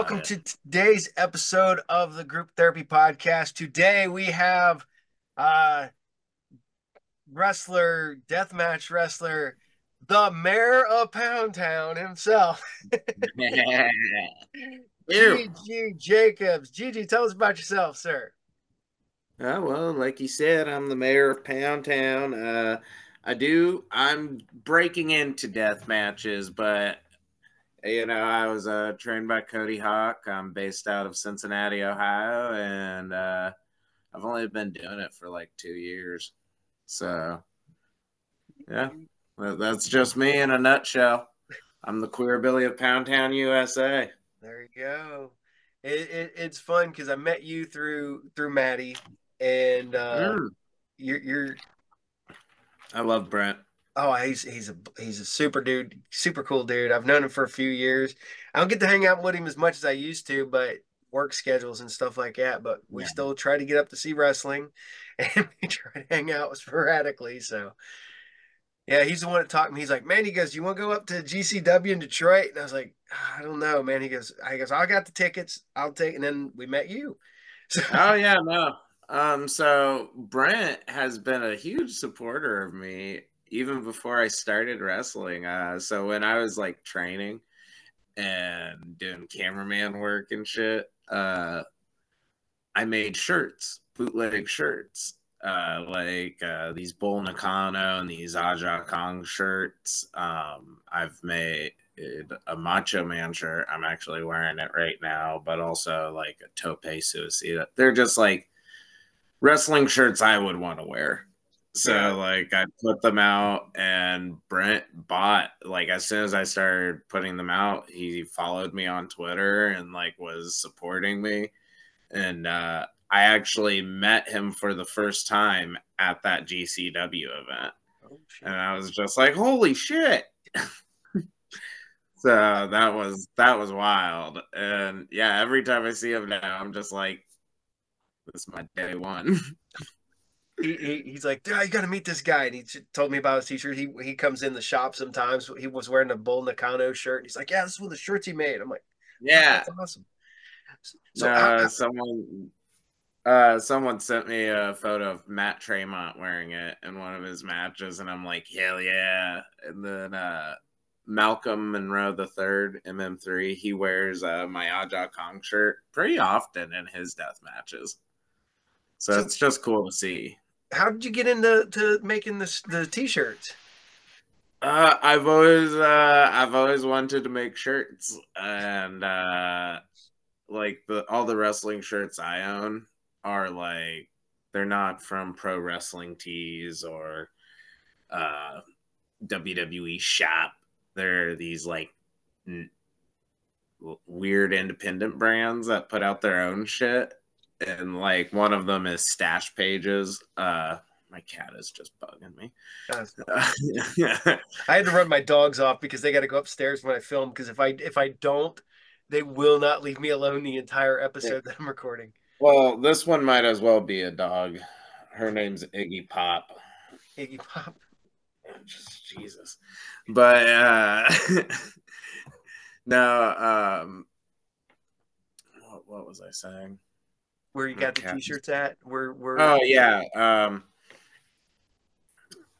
welcome to today's episode of the Group Therapy Podcast. Today we have uh wrestler, deathmatch wrestler, the mayor of Pound Town himself. GG Jacobs. GG, tell us about yourself, sir. Oh, well, like you said, I'm the mayor of Pound Town. Uh, I do. I'm breaking into death matches, but you know, I was uh, trained by Cody Hawk. I'm based out of Cincinnati, Ohio, and uh, I've only been doing it for like two years. So, yeah, that's just me in a nutshell. I'm the queer Billy of Pound Town, USA. There you go. It, it, it's fun because I met you through through Maddie, and uh, mm. you're you're. I love Brent. Oh, he's he's a he's a super dude, super cool dude. I've known him for a few years. I don't get to hang out with him as much as I used to, but work schedules and stuff like that. But we yeah. still try to get up to see wrestling, and we try to hang out sporadically. So, yeah, he's the one that talked to me. He's like, man, he goes, you want to go up to GCW in Detroit? And I was like, I don't know, man. He goes, I goes, I got the tickets. I'll take. And then we met you. So, oh yeah, no. Um, so Brent has been a huge supporter of me even before I started wrestling. Uh, so when I was like training and doing cameraman work and shit, uh, I made shirts, bootleg shirts, uh, like uh, these Bull Nakano and these Aja Kong shirts. Um, I've made a Macho Man shirt. I'm actually wearing it right now, but also like a Tope Suicida. They're just like wrestling shirts I would want to wear. So yeah. like I put them out and Brent bought like as soon as I started putting them out, he followed me on Twitter and like was supporting me. And uh I actually met him for the first time at that GCW event. Oh, and I was just like, holy shit. so that was that was wild. And yeah, every time I see him now, I'm just like, this is my day one. he, he, he's like, yeah, you got to meet this guy. And he told me about his t-shirt. He he comes in the shop sometimes. He was wearing a Bull Nakano shirt. He's like, yeah, this is one of the shirts he made. I'm like, yeah, that's awesome. So uh, someone uh, someone sent me a photo of Matt Tremont wearing it in one of his matches, and I'm like, hell yeah! And then uh, Malcolm Monroe the third, MM3, he wears uh, my Aja Kong shirt pretty often in his death matches. So, so it's just cool to see how did you get into to making this the t-shirts? Uh, I've always uh, I've always wanted to make shirts, and uh, like the all the wrestling shirts I own are like they're not from Pro Wrestling Tees or uh, WWE Shop. They're these like n- weird independent brands that put out their own shit and like one of them is stash pages. Uh, my cat is just bugging me. Yeah, I had to run my dogs off because they got to go upstairs when I film. Because if I if I don't, they will not leave me alone the entire episode that I'm recording. Well, this one might as well be a dog. Her name's Iggy Pop. Iggy Pop. Just Jesus. But uh no, um what, what was I saying? Where you got the t-shirts at where where oh yeah um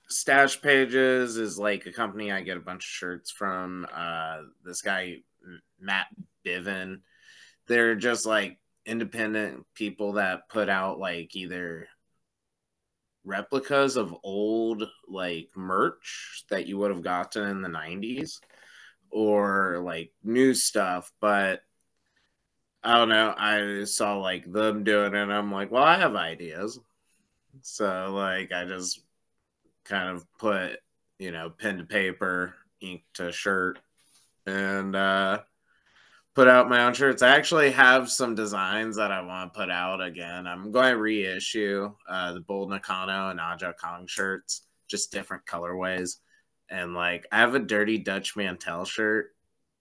stash pages is like a company i get a bunch of shirts from uh this guy matt biven they're just like independent people that put out like either replicas of old like merch that you would have gotten in the 90s or like new stuff but I don't know. I saw like them doing it, and I'm like, well, I have ideas. So like, I just kind of put, you know, pen to paper, ink to shirt, and uh, put out my own shirts. I actually have some designs that I want to put out again. I'm going to reissue uh, the Bull Nakano and Aja Kong shirts, just different colorways. And like, I have a Dirty Dutch Mantel shirt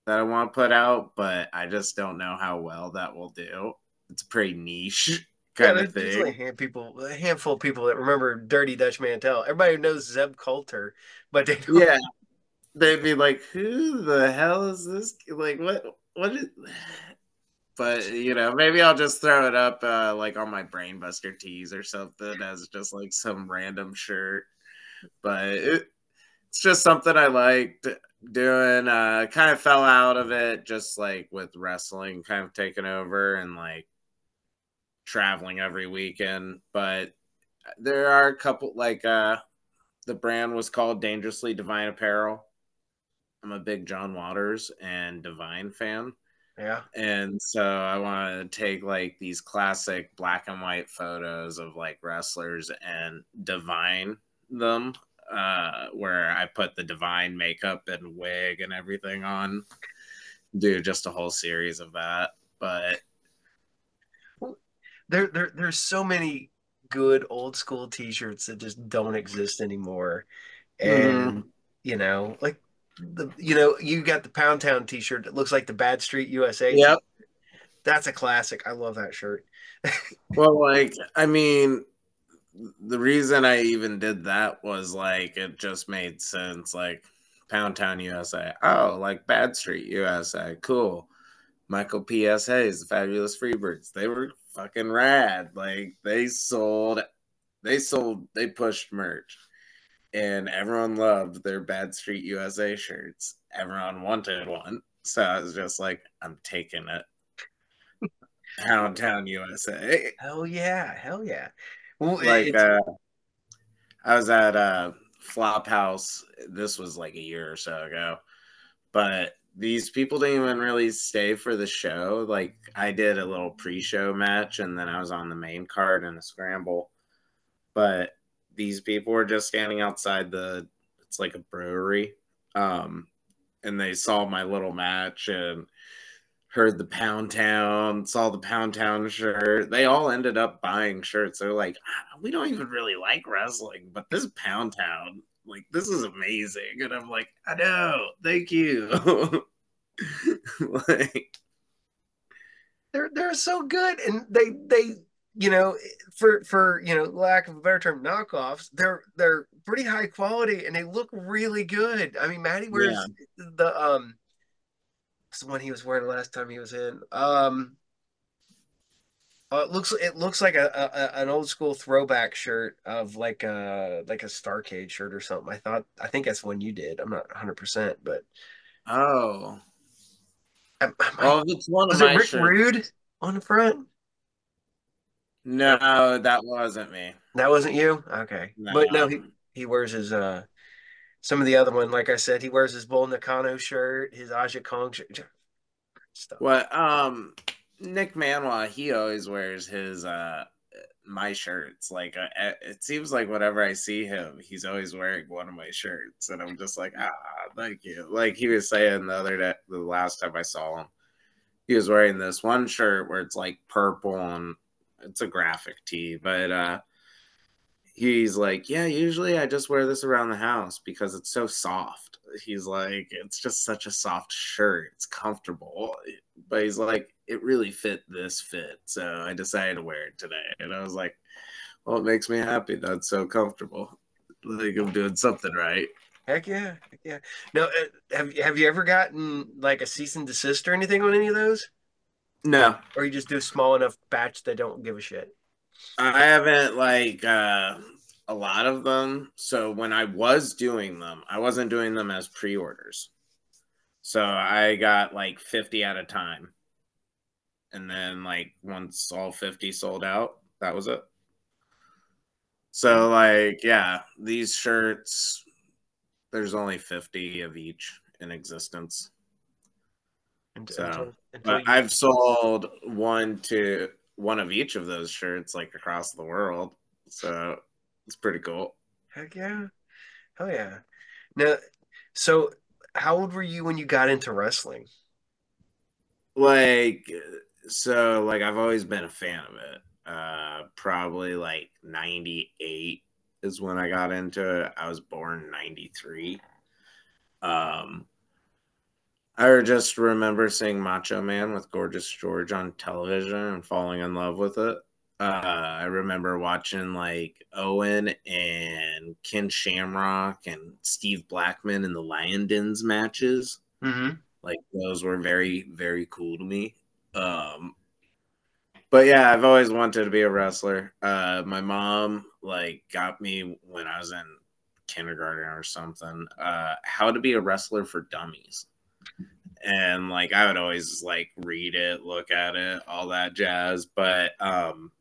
that I want to put out, but I just don't know how well that will do. It's pretty niche kind yeah, of thing. Like hand people, a handful of people that remember Dirty Dutch Mantel. Everybody knows Zeb Colter, but they don't. yeah, they'd be like, "Who the hell is this? Like, what? What is?" but you know, maybe I'll just throw it up uh, like on my Brainbuster tees or something as just like some random shirt. But it, it's just something I liked doing. Uh, kind of fell out of it, just like with wrestling kind of taking over and like traveling every weekend. But there are a couple like uh, the brand was called Dangerously Divine Apparel. I'm a big John Waters and Divine fan. Yeah. And so I want to take like these classic black and white photos of like wrestlers and divine them, uh, where I put the divine makeup and wig and everything on. Do just a whole series of that. But there, there there's so many good old school t-shirts that just don't exist anymore. And mm. you know, like the you know you got the Pound Town T-shirt that looks like the Bad Street USA. Yep, that's a classic. I love that shirt. well, like I mean, the reason I even did that was like it just made sense. Like Pound Town USA. Oh, like Bad Street USA. Cool. Michael P.S. Hayes, the Fabulous Freebirds. They were fucking rad. Like they sold, they sold, they pushed merch and everyone loved their Bad Street USA shirts. Everyone wanted one. So I was just like, I'm taking it. Pound Town USA. Hell yeah. Hell yeah. Well, like, uh, I was at uh, Flophouse. This was like a year or so ago. But these people didn't even really stay for the show. Like, I did a little pre show match and then I was on the main card in a scramble. But these people were just standing outside the it's like a brewery um and they saw my little match and heard the pound town saw the pound town shirt. They all ended up buying shirts. They're like ah, we don't even really like wrestling but this pound town like this is amazing. And i'm like i know. Thank you. Like they're they're so good and they they you know, for for you know, lack of a better term, knockoffs, they're they're pretty high quality and they look really good. I mean, Matty wears yeah. the um, what's the one he was wearing the last time he was in? Um, uh, it looks it looks like a, a, an old school throwback shirt of like a like a Starcade shirt or something. I thought I think that's one you did. I'm not 100, percent but oh, I, I, oh, it's one of my it Rick shirts. Rude on the front. No, that wasn't me. That wasn't you? Okay. No. But no, he, he wears his uh some of the other one, like I said, he wears his Bull Nakano shirt, his Aja Kong shirt. Stuff. What um Nick Manwa, he always wears his uh my shirts. Like uh, it seems like whenever I see him, he's always wearing one of my shirts, and I'm just like, ah, thank you. Like he was saying the other day, the last time I saw him, he was wearing this one shirt where it's like purple and it's a graphic tee, but uh he's like, Yeah, usually I just wear this around the house because it's so soft. He's like, It's just such a soft shirt. It's comfortable. But he's like, It really fit this fit. So I decided to wear it today. And I was like, Well, it makes me happy that it's so comfortable. Like I'm doing something right. Heck yeah, heck yeah. No, uh, have have you ever gotten like a cease and desist or anything on any of those? No. Or you just do small enough batch that don't give a shit. I haven't like uh a lot of them. So when I was doing them, I wasn't doing them as pre-orders. So I got like 50 at a time. And then like once all 50 sold out, that was it. So like yeah, these shirts there's only 50 of each in existence. So, until, until you... I've sold one to one of each of those shirts like across the world. So it's pretty cool. Heck yeah. Hell yeah. Now, so how old were you when you got into wrestling? Like, so, like, I've always been a fan of it. Uh, probably like 98 is when I got into it. I was born 93. Um, I just remember seeing Macho Man with Gorgeous George on television and falling in love with it. Uh, I remember watching like Owen and Ken Shamrock and Steve Blackman in the Lion Dens matches. Mm-hmm. Like those were very, very cool to me. Um, but yeah, I've always wanted to be a wrestler. Uh, my mom like got me when I was in kindergarten or something. Uh, how to be a wrestler for dummies, and like I would always like read it, look at it, all that jazz. But um,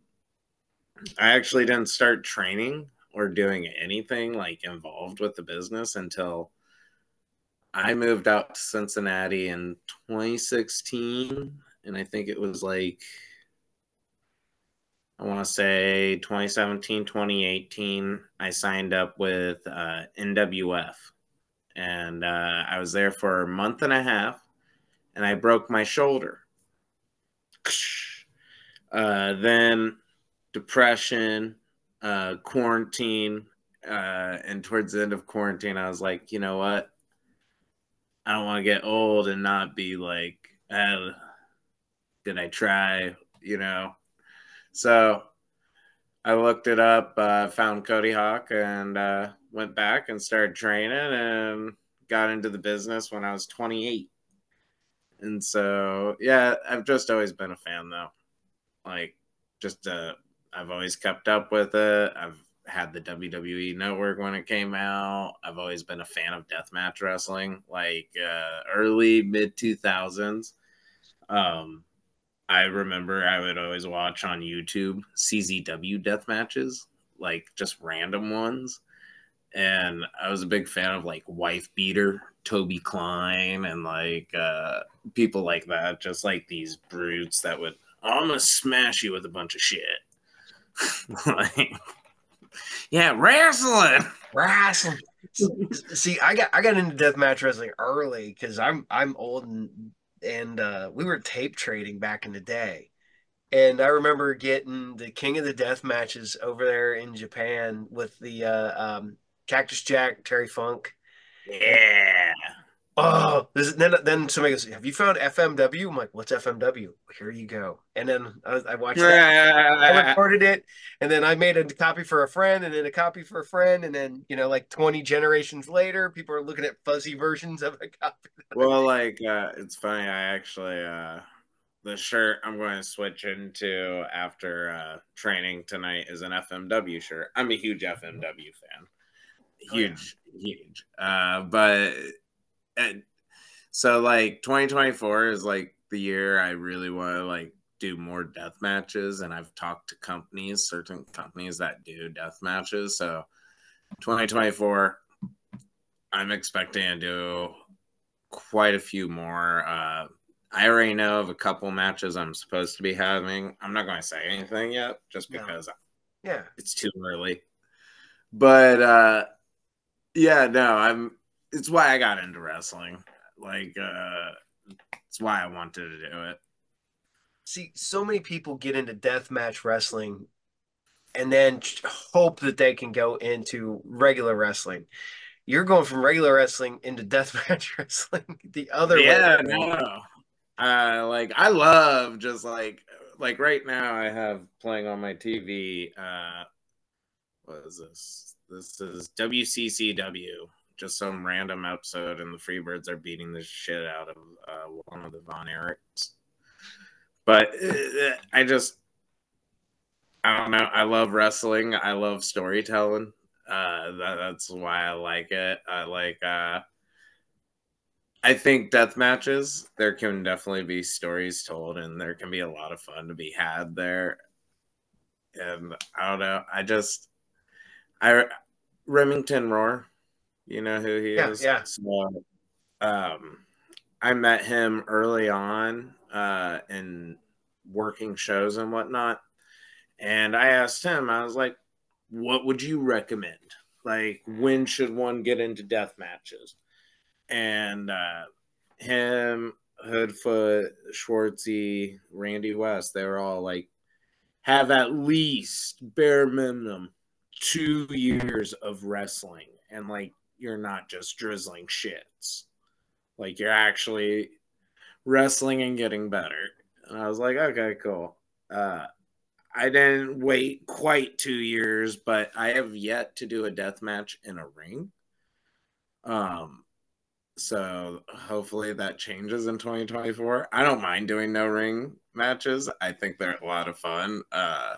I actually didn't start training or doing anything like involved with the business until I moved out to Cincinnati in 2016, and I think it was like I want to say 2017, 2018, I signed up with uh, NWF. And uh, I was there for a month and a half, and I broke my shoulder. Uh, then depression, uh, quarantine, uh, and towards the end of quarantine, I was like, you know what? I don't want to get old and not be like, uh, did I try? You know, so I looked it up, uh, found Cody Hawk, and uh, went back and started training and got into the business when I was 28. And so, yeah, I've just always been a fan, though. Like, just uh, I've always kept up with it. I've had the WWE network when it came out. I've always been a fan of deathmatch wrestling, like uh, early mid 2000s. Um, I remember I would always watch on YouTube CZW death matches, like just random ones. And I was a big fan of like Wife Beater, Toby Klein, and like uh, people like that, just like these brutes that would, gonna smash you with a bunch of shit. like, yeah, wrestling, wrestling. See, I got I got into deathmatch wrestling early because I'm I'm old and and uh, we were tape trading back in the day. And I remember getting the King of the Death matches over there in Japan with the uh, um, Cactus Jack, Terry Funk. Yeah. Oh, this, then then somebody goes, "Have you found FMW?" I'm like, "What's FMW?" Here you go. And then I, I watched that. I recorded it, and then I made a copy for a friend, and then a copy for a friend, and then you know, like 20 generations later, people are looking at fuzzy versions of a copy. Well, like uh, it's funny. I actually uh, the shirt I'm going to switch into after uh, training tonight is an FMW shirt. I'm a huge FMW fan. Huge, oh, yeah. huge. Uh, but and so like 2024 is like the year I really want to like do more death matches and I've talked to companies, certain companies that do death matches. So 2024 I'm expecting to do quite a few more uh I already know of a couple matches I'm supposed to be having. I'm not going to say anything yet just because no. yeah, it's too early. But uh yeah, no, I'm it's why I got into wrestling. Like, uh, it's why I wanted to do it. See, so many people get into deathmatch wrestling and then hope that they can go into regular wrestling. You're going from regular wrestling into deathmatch wrestling the other yeah, way. Yeah, no. Uh, like I love just like like right now I have playing on my TV. Uh, what is this? This is WCCW just some random episode and the Freebirds are beating the shit out of uh, one of the Von Erichs. But uh, I just, I don't know. I love wrestling. I love storytelling. Uh, that, that's why I like it. I like, uh, I think death matches, there can definitely be stories told and there can be a lot of fun to be had there. And I don't know. I just, I, Remington Roar, you know who he yeah, is? Yeah. So, um, I met him early on uh, in working shows and whatnot. And I asked him, I was like, what would you recommend? Like, when should one get into death matches? And uh, him, Hoodfoot, Schwartzy, Randy West, they were all like, have at least bare minimum two years of wrestling and like you're not just drizzling shits. Like you're actually wrestling and getting better. And I was like, okay, cool. Uh, I didn't wait quite two years, but I have yet to do a death match in a ring. Um, So hopefully that changes in 2024. I don't mind doing no ring matches. I think they're a lot of fun. Uh,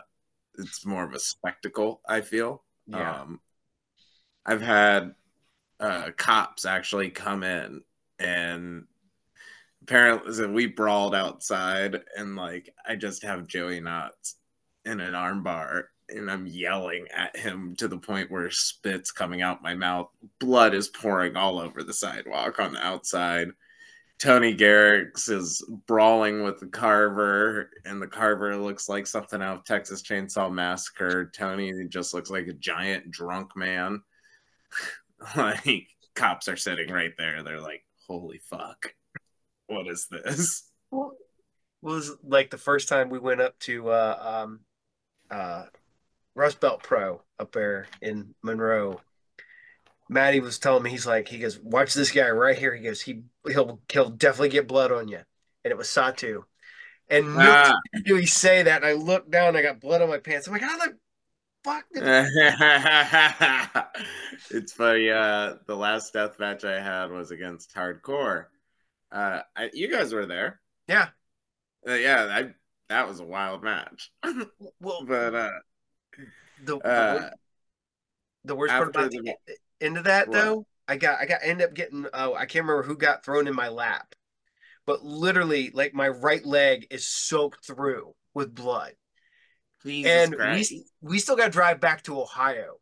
it's more of a spectacle. I feel. Yeah. Um, I've had uh, cops actually come in and apparently so we brawled outside and like I just have Joey Knots in an armbar and I'm yelling at him to the point where spit's coming out my mouth. Blood is pouring all over the sidewalk on the outside. Tony Garrix is brawling with the Carver, and the Carver looks like something out of Texas Chainsaw Massacre. Tony just looks like a giant drunk man. like cops are sitting right there. They're like, "Holy fuck, what is this?" was like the first time we went up to uh, um, uh, Rust Belt Pro up there in Monroe. Maddie was telling me he's like he goes watch this guy right here. He goes he he'll he'll definitely get blood on you, and it was Satu. And ah. do he say that? And I looked down, I got blood on my pants. I'm like, how the fuck did it's funny. Uh, the last death match I had was against Hardcore. Uh, I, you guys were there. Yeah. Uh, yeah, I, that was a wild match. well, but uh, the the, uh, the worst part about the, the of that what? though, I got I got end up getting. Oh, I can't remember who got thrown in my lap, but literally, like my right leg is soaked through with blood. Jesus and Christ. we we still got to drive back to Ohio,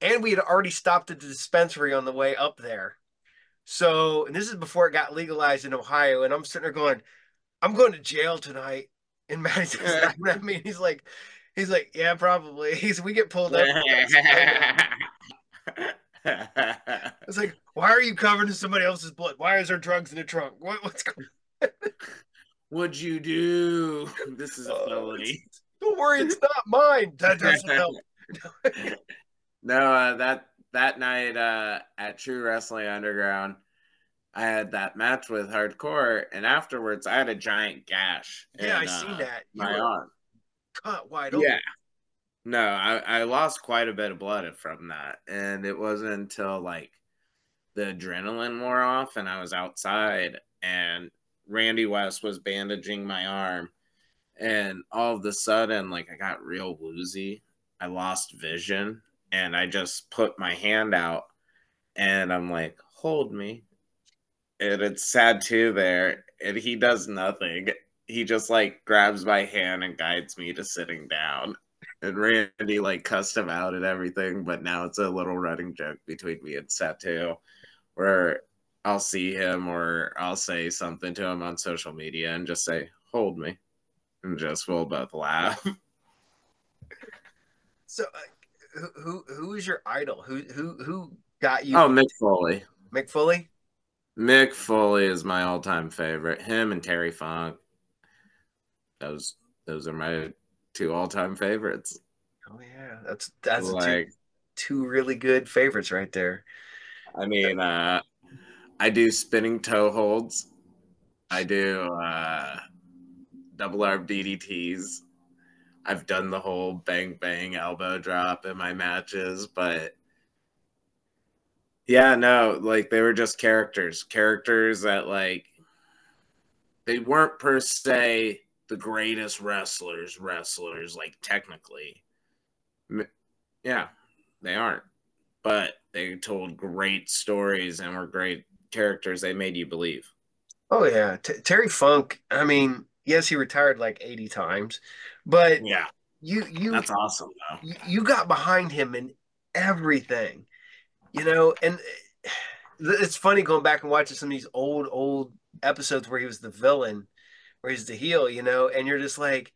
and we had already stopped at the dispensary on the way up there. So, and this is before it got legalized in Ohio, and I'm sitting there going, "I'm going to jail tonight." And Maddie's laughing at mean, he's like, "He's like, yeah, probably." He's we get pulled up. it's like, why are you covered in somebody else's blood? Why is there drugs in the trunk? What, what's going? on? What'd you do? This is a oh, felony. Don't worry, it's not mine. That doesn't help. no, uh, that that night uh, at True Wrestling Underground, I had that match with Hardcore, and afterwards I had a giant gash. Yeah, in, I see uh, that. You my arm cut wide open. Yeah. No, I, I lost quite a bit of blood from that, and it wasn't until like the adrenaline wore off, and I was outside, and Randy West was bandaging my arm, and all of a sudden, like I got real woozy. I lost vision, and I just put my hand out and I'm like, hold me. And it's sad too there. And he does nothing. He just like grabs my hand and guides me to sitting down. And Randy like cussed him out and everything, but now it's a little running joke between me and Satu where I'll see him or I'll say something to him on social media and just say, hold me. And just we'll both laugh. So, uh, who who is your idol? Who who who got you? Oh, Mick Foley. Mick Foley. Mick Foley is my all-time favorite. Him and Terry Funk. Those those are my two all-time favorites. Oh yeah, that's that's like two, two really good favorites right there. I mean, uh, I do spinning toe holds. I do uh, double arm DDTs. I've done the whole bang bang elbow drop in my matches, but yeah, no, like they were just characters, characters that like they weren't per se the greatest wrestlers, wrestlers like technically. Yeah, they aren't. But they told great stories and were great characters. They made you believe. Oh yeah, T- Terry Funk. I mean, yes, he retired like eighty times, but yeah, you you that's awesome though. You, you got behind him in everything, you know, and eh, it's funny going back and watching some of these old old episodes where he was the villain, where he's the heel, you know, and you're just like.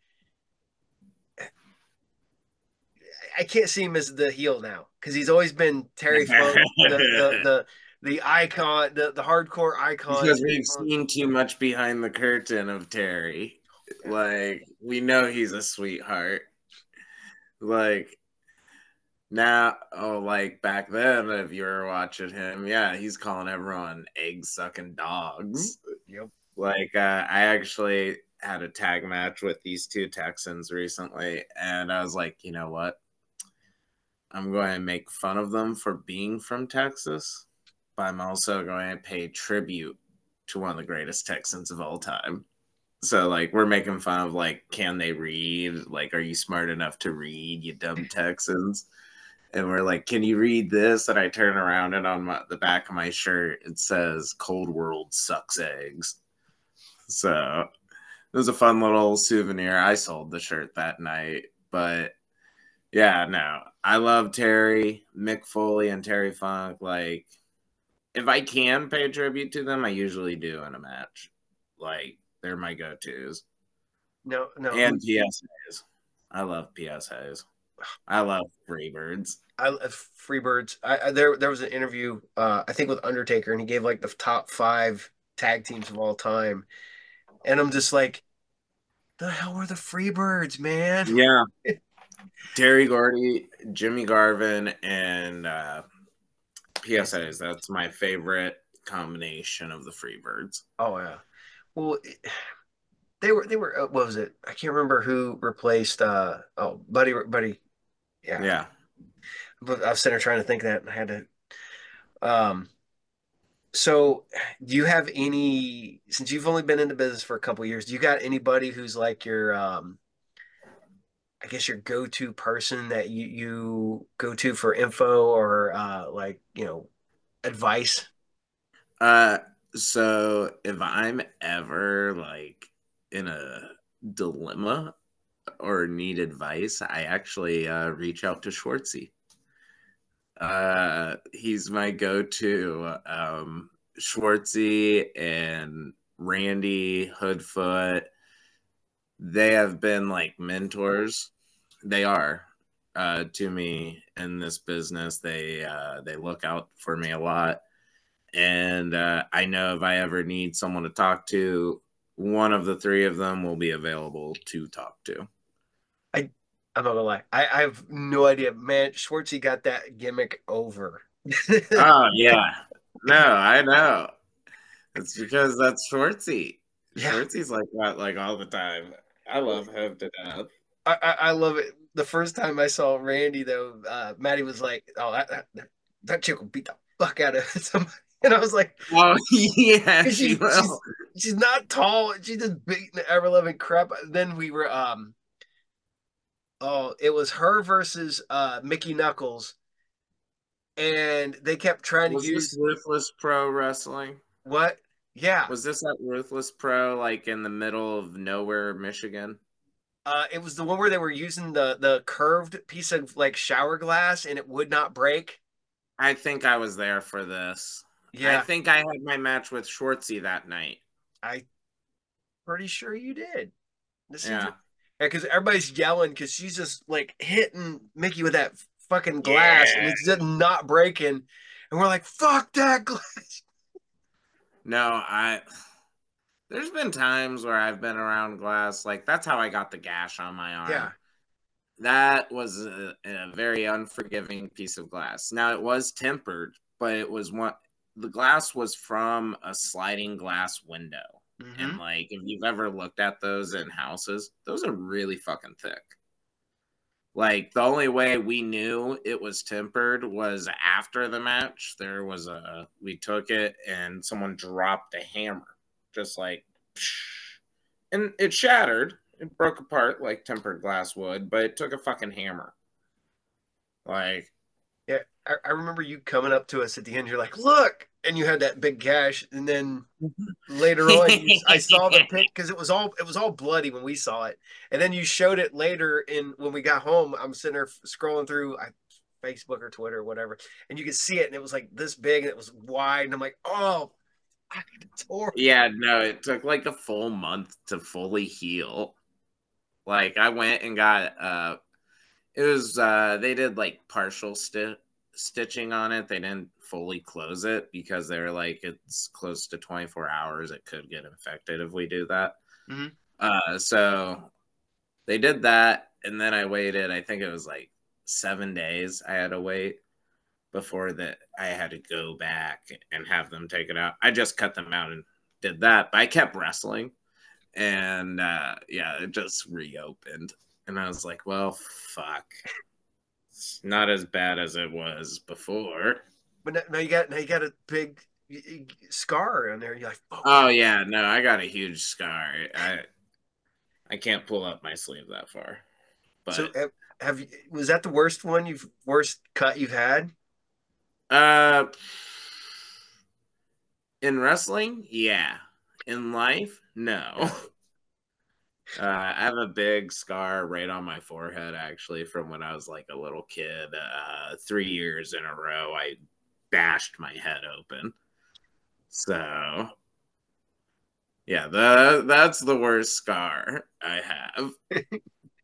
I can't see him as the heel now because he's always been Terry Funk, the, the, the the icon, the, the hardcore icon. Because we've seen too much behind the curtain of Terry. Like we know he's a sweetheart. Like now, oh, like back then, if you were watching him, yeah, he's calling everyone egg sucking dogs. Yep. Like uh, I actually had a tag match with these two Texans recently, and I was like, you know what? I'm going to make fun of them for being from Texas but I'm also going to pay tribute to one of the greatest Texans of all time. So like we're making fun of like, can they read? Like, are you smart enough to read, you dumb Texans? And we're like, can you read this? And I turn around and on my, the back of my shirt it says "Cold World sucks eggs." So it was a fun little souvenir. I sold the shirt that night, but yeah, no, I love Terry, Mick Foley, and Terry Funk. Like, if I can pay tribute to them, I usually do in a match. Like, they're my go tos. No, no. And P.S. Hayes. I love P.S. Hayes. I love Freebirds. I love Freebirds. I, I there there was an interview, uh, I think with Undertaker, and he gave like the top five tag teams of all time, and I'm just like, the hell were the Freebirds, man? Yeah. Terry Gordy, Jimmy Garvin, and uh, P.S. Hayes. That's my favorite combination of the Freebirds. Oh yeah. Well, they were they were uh, what was it? I can't remember who replaced. uh Oh, Buddy, Buddy. Yeah. Yeah. But I was sitting there trying to think that I had to. Um. So, do you have any? Since you've only been in the business for a couple years, do you got anybody who's like your um I guess your go-to person that you, you go to for info or uh, like you know advice? Uh, so if I'm ever like in a dilemma or need advice, I actually uh, reach out to Schwartzy. Uh, he's my go-to. Um, Schwartzy and Randy Hoodfoot they have been like mentors. They are uh, to me in this business. They uh, they look out for me a lot, and uh, I know if I ever need someone to talk to, one of the three of them will be available to talk to. I'm not gonna lie. I, I have no idea, man. Schwartzy got that gimmick over. oh yeah, no, I know. It's because that's Schwartzy. Yeah. Schwartzy's like that like all the time. I love him to death. I, I, I love it. The first time I saw Randy, though, uh, Maddie was like, "Oh, that, that, that chick will beat the fuck out of somebody," and I was like, "Oh yeah, she, she she's, she's, not tall. She's just beating the ever loving crap." Then we were, um, oh, it was her versus uh, Mickey Knuckles, and they kept trying was to use Ruthless Pro Wrestling. What? Yeah. Was this at Ruthless Pro, like in the middle of nowhere, Michigan? Uh, it was the one where they were using the the curved piece of like shower glass and it would not break. I think I was there for this. Yeah. I think I had my match with Schwartzy that night. I pretty sure you did. This yeah. Because everybody's yelling because she's just like hitting Mickey with that fucking glass yeah. and it's just not breaking. And we're like, fuck that glass. No, I. There's been times where I've been around glass. Like that's how I got the gash on my arm. Yeah. That was a, a very unforgiving piece of glass. Now it was tempered, but it was one. The glass was from a sliding glass window, mm-hmm. and like if you've ever looked at those in houses, those are really fucking thick. Like the only way we knew it was tempered was after the match. There was a we took it and someone dropped a hammer, just like, and it shattered. It broke apart like tempered glass would, but it took a fucking hammer. Like, yeah, I, I remember you coming up to us at the end. You're like, "Look," and you had that big gash, and then later on, you, I saw the pic because it was all it was all bloody when we saw it, and then you showed it later in when we got home. I'm sitting there scrolling through I, Facebook or Twitter or whatever, and you could see it, and it was like this big, and it was wide, and I'm like, oh. Yeah, no, it took like a full month to fully heal. Like I went and got uh it was uh they did like partial sti- stitching on it. They didn't fully close it because they were like it's close to 24 hours it could get infected if we do that. Mm-hmm. uh, so they did that and then i waited i think it was like seven days i had to wait before that i had to go back and have them take it out. I just cut them out and did that but i kept wrestling and uh, yeah it just reopened and i was like well fuck. It's not as bad as it was before But now you got now you got a big scar on there. You're like, oh. oh yeah, no, I got a huge scar. I I can't pull up my sleeve that far. But so have, have you was that the worst one you've worst cut you've had? Uh in wrestling, yeah. In life, no. Uh, I have a big scar right on my forehead, actually, from when I was like a little kid. Uh, three years in a row, I bashed my head open. So, yeah, the, that's the worst scar I have.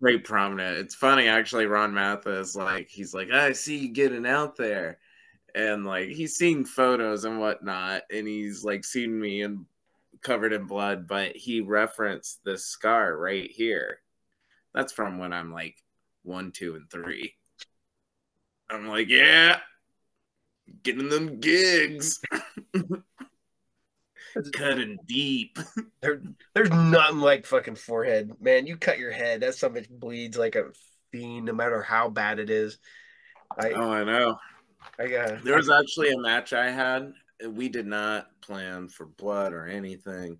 Very prominent. It's funny, actually. Ron Mathis, like, he's like, I see you getting out there and like he's seen photos and whatnot, and he's like seen me and covered in blood, but he referenced this scar right here. That's from when I'm like one, two, and three. I'm like, yeah, getting them gigs. Cutting deep. There, there's nothing like fucking forehead, man. You cut your head, that something bleeds like a fiend, no matter how bad it is. I, oh, I know. I got. There was actually a match I had. We did not plan for blood or anything.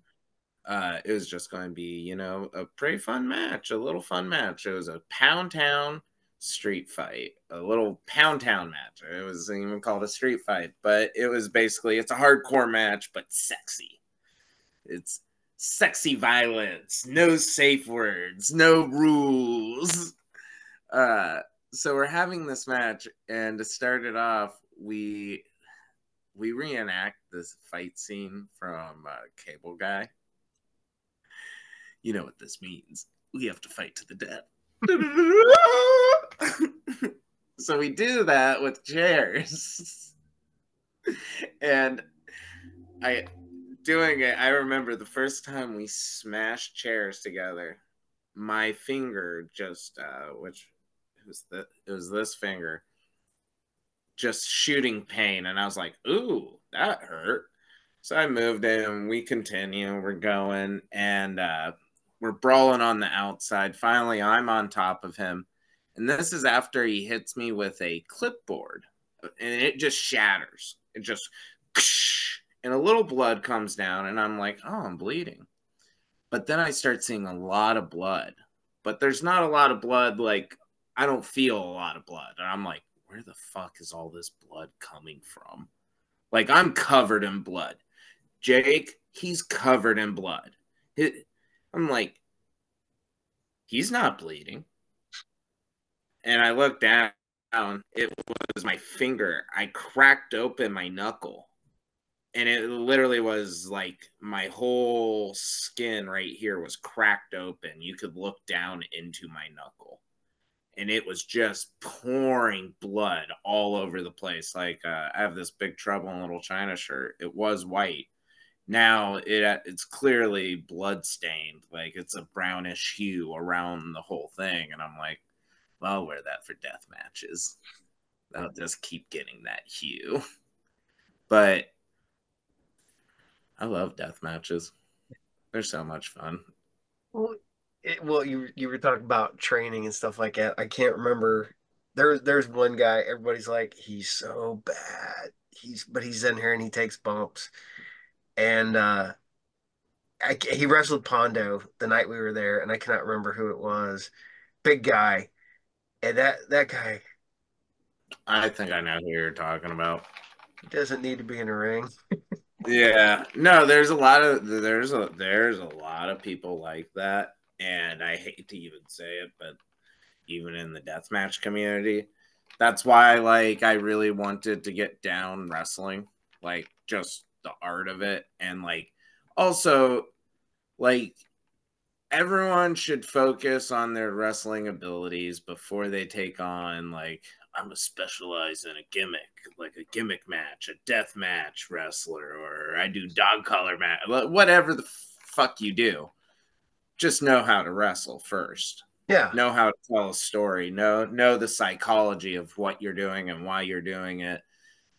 Uh, it was just going to be, you know, a pretty fun match, a little fun match. It was a Pound Town street fight, a little Pound Town match. It wasn't even called a street fight, but it was basically it's a hardcore match, but sexy. It's sexy violence, no safe words, no rules. Uh, so we're having this match, and to start it off, we we reenact this fight scene from uh, Cable Guy. You know what this means? We have to fight to the death. so we do that with chairs, and I doing it. I remember the first time we smashed chairs together. My finger just, uh, which was the it was this finger just shooting pain and i was like ooh that hurt so i moved in we continue we're going and uh we're brawling on the outside finally i'm on top of him and this is after he hits me with a clipboard and it just shatters it just and a little blood comes down and i'm like oh i'm bleeding but then i start seeing a lot of blood but there's not a lot of blood like I don't feel a lot of blood. And I'm like, where the fuck is all this blood coming from? Like, I'm covered in blood. Jake, he's covered in blood. I'm like, he's not bleeding. And I looked down. It was my finger. I cracked open my knuckle. And it literally was like my whole skin right here was cracked open. You could look down into my knuckle and it was just pouring blood all over the place. Like uh, I have this big trouble in Little China shirt. It was white. Now it it's clearly blood stained. Like it's a brownish hue around the whole thing, and I'm like, well, I'll wear that for death matches. I'll just keep getting that hue. But I love death matches. They're so much fun. Well, it, well, you you were talking about training and stuff like that. I can't remember. There, there's one guy. Everybody's like, he's so bad. He's, but he's in here and he takes bumps. And uh, I, he wrestled Pondo the night we were there, and I cannot remember who it was. Big guy, and that that guy. I think I know who you're talking about. He doesn't need to be in a ring. yeah, no, there's a lot of there's a there's a lot of people like that and I hate to even say it, but even in the deathmatch community, that's why like I really wanted to get down wrestling, like just the art of it, and like also like everyone should focus on their wrestling abilities before they take on like I'm a specialize in a gimmick, like a gimmick match, a death match wrestler, or I do dog collar match, whatever the fuck you do just know how to wrestle first. Yeah. Know how to tell a story. Know know the psychology of what you're doing and why you're doing it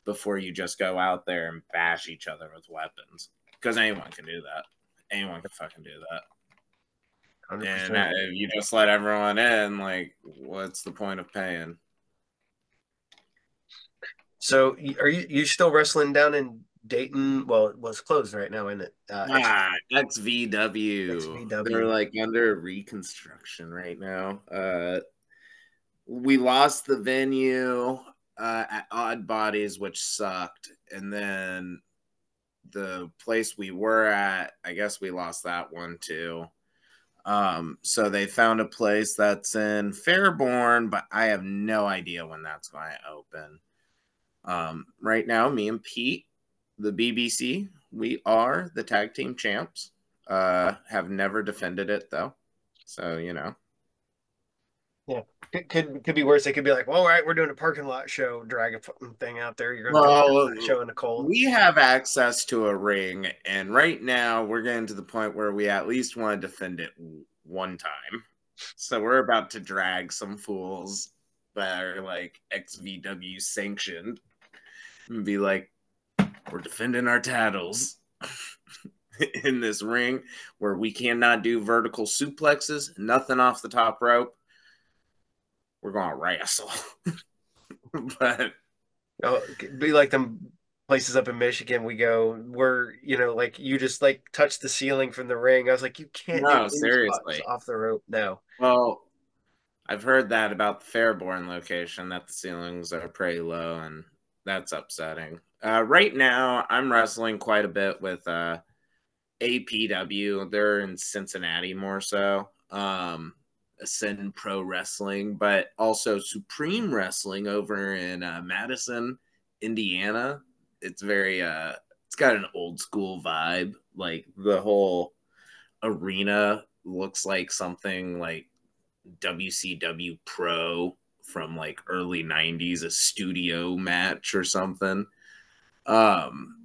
before you just go out there and bash each other with weapons. Because anyone can do that. Anyone can fucking do that. 100%. And if you just let everyone in, like, what's the point of paying? So are you you still wrestling down in Dayton? Well, it was closed right now, isn't it? Uh, ah, XVW. XVW. They're like under reconstruction right now. Uh, we lost the venue uh, at Odd Bodies, which sucked, and then the place we were at, I guess we lost that one too. Um, so they found a place that's in Fairborn, but I have no idea when that's going to open. Um, right now, me and Pete, the BBC, we are the tag team champs. Uh, have never defended it though, so you know. Yeah, it could could be worse. It could be like, well, all right, we're doing a parking lot show, drag a um, thing out there. You're going to well, show in the cold. We have access to a ring, and right now we're getting to the point where we at least want to defend it one time. So we're about to drag some fools that are like XVW sanctioned and be like, we're defending our titles in this ring where we cannot do vertical suplexes, nothing off the top rope. We're going to wrestle. but oh, be like them places up in Michigan. We go where you know, like you just like touch the ceiling from the ring. I was like, you can't no, seriously off the rope. No. Well, I've heard that about the Fairborn location that the ceilings are pretty low, and that's upsetting. Uh, right now, I'm wrestling quite a bit with uh, APW. They're in Cincinnati more so. Um, Ascend Pro Wrestling, but also Supreme Wrestling over in uh, Madison, Indiana. It's very uh, it's got an old school vibe. Like the whole arena looks like something like WCW Pro from like early 90s a studio match or something um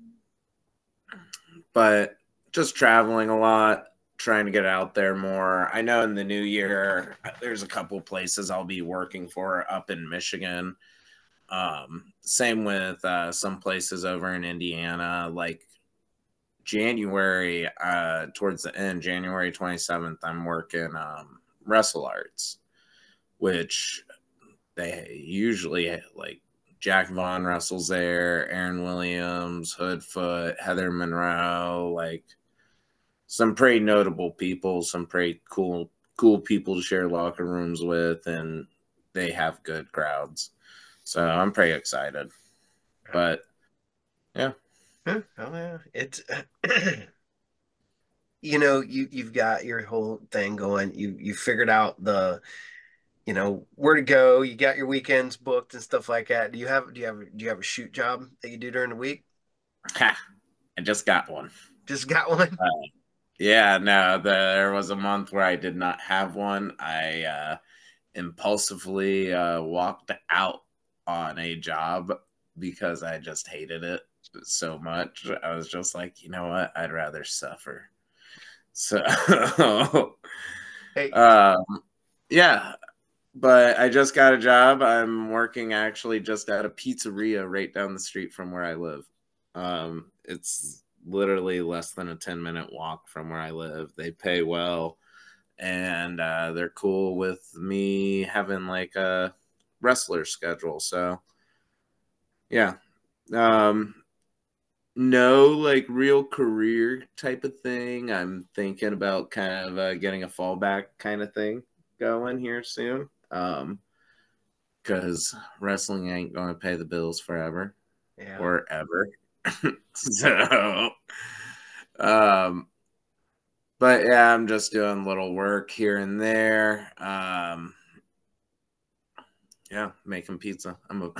but just traveling a lot trying to get out there more. I know in the new year there's a couple places i'll be working for up in michigan. Um same with uh some places over in indiana like january uh towards the end january 27th i'm working um wrestle arts which they usually like Jack Vaughn wrestles there, Aaron Williams, Hoodfoot, Heather Monroe, like some pretty notable people, some pretty cool cool people to share locker rooms with, and they have good crowds. So I'm pretty excited. But yeah. Oh yeah. It's you know, you you've got your whole thing going. You you figured out the you know where to go you got your weekends booked and stuff like that do you have do you have do you have a shoot job that you do during the week ha, i just got one just got one uh, yeah no the, there was a month where i did not have one i uh, impulsively uh, walked out on a job because i just hated it so much i was just like you know what i'd rather suffer so hey. um yeah but I just got a job. I'm working actually just at a pizzeria right down the street from where I live. Um, it's literally less than a 10 minute walk from where I live. They pay well and uh, they're cool with me having like a wrestler schedule. So, yeah. Um, no, like real career type of thing. I'm thinking about kind of uh, getting a fallback kind of thing going here soon. Um, because wrestling ain't going to pay the bills forever yeah. or ever. so, um, but yeah, I'm just doing little work here and there. Um, yeah, making pizza. I'm a,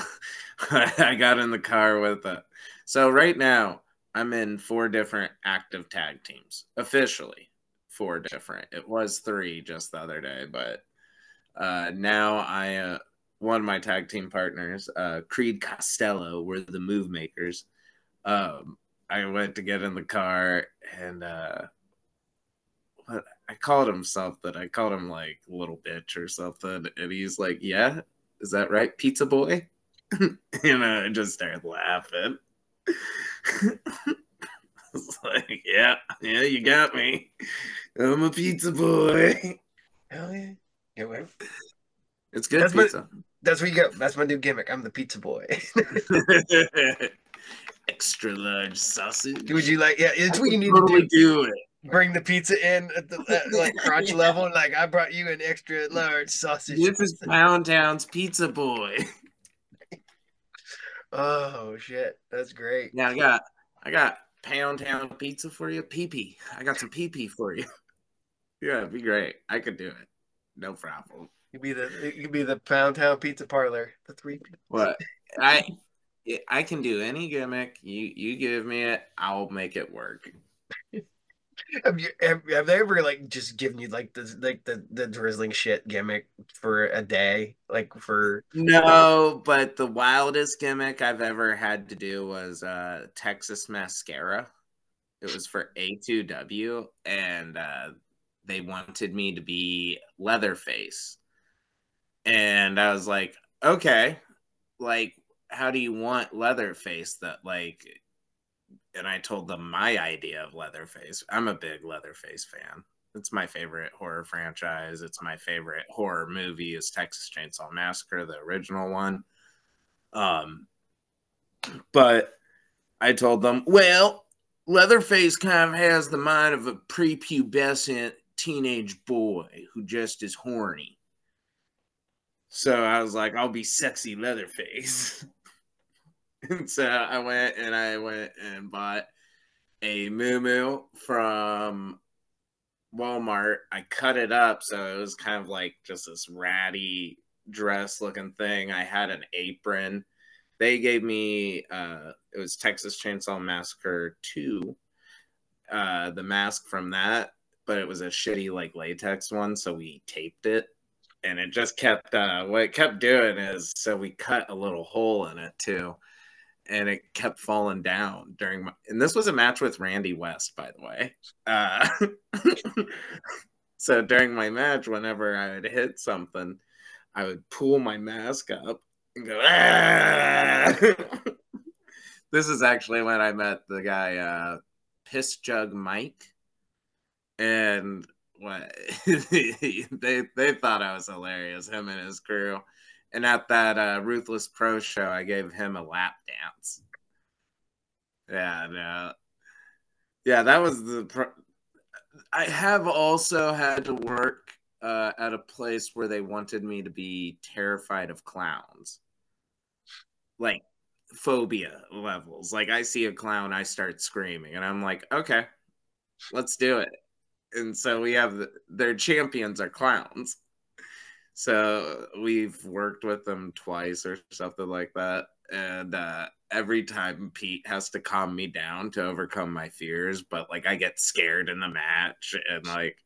I got in the car with it. So right now I'm in four different active tag teams officially. Four different. It was three just the other day, but uh, now I, uh, one of my tag team partners, uh, Creed Costello, were the move makers. Um, I went to get in the car and uh, what I called him something. I called him like little bitch or something, and he's like, "Yeah, is that right, Pizza Boy?" and I just started laughing. it's like, yeah, yeah, you got me. I'm a pizza boy. Hell yeah. Yeah, It's good That's pizza. My, that's where you go. That's my new gimmick. I'm the pizza boy. Extra large sausage. Would you like? Yeah, it's what you need totally to do. do it. Bring the pizza in at the like crotch level. Like I brought you an extra large sausage. This is Pound Town's Pizza Boy. Oh shit, that's great. Yeah, I got I got Pound Town pizza for you. PP. I got some PP for you. Yeah, it'd be great. I could do it. No problem. You be the you could be the Pound Town Pizza Parlor. The three. What? I I can do any gimmick. You you give me it, I'll make it work. Have you have, have they ever like just given you like the like the the drizzling shit gimmick for a day, like for No, but the wildest gimmick I've ever had to do was uh Texas mascara. It was for A2W and uh they wanted me to be Leatherface. And I was like, okay, like, how do you want Leatherface that, like, and I told them my idea of Leatherface. I'm a big Leatherface fan. It's my favorite horror franchise. It's my favorite horror movie is Texas Chainsaw Massacre, the original one. Um, but I told them, well, Leatherface kind of has the mind of a prepubescent teenage boy who just is horny. So I was like, I'll be sexy Leatherface. so I went and I went and bought a moo from Walmart. I cut it up so it was kind of like just this ratty dress looking thing. I had an apron. They gave me uh it was Texas Chainsaw Massacre 2. Uh the mask from that, but it was a shitty like latex one, so we taped it and it just kept uh what it kept doing is so we cut a little hole in it too and it kept falling down during my and this was a match with randi west by the way uh so during my match whenever i would hit something i would pull my mask up and go ah! this is actually when i met the guy uh piss jug mike and what they they thought I was hilarious, him and his crew. And at that uh, Ruthless Pro show, I gave him a lap dance. Yeah, no. Yeah, that was the. Pro- I have also had to work uh, at a place where they wanted me to be terrified of clowns, like phobia levels. Like I see a clown, I start screaming, and I'm like, okay, let's do it and so we have the, their champions are clowns. So we've worked with them twice or something like that, and uh, every time Pete has to calm me down to overcome my fears, but like I get scared in the match, and like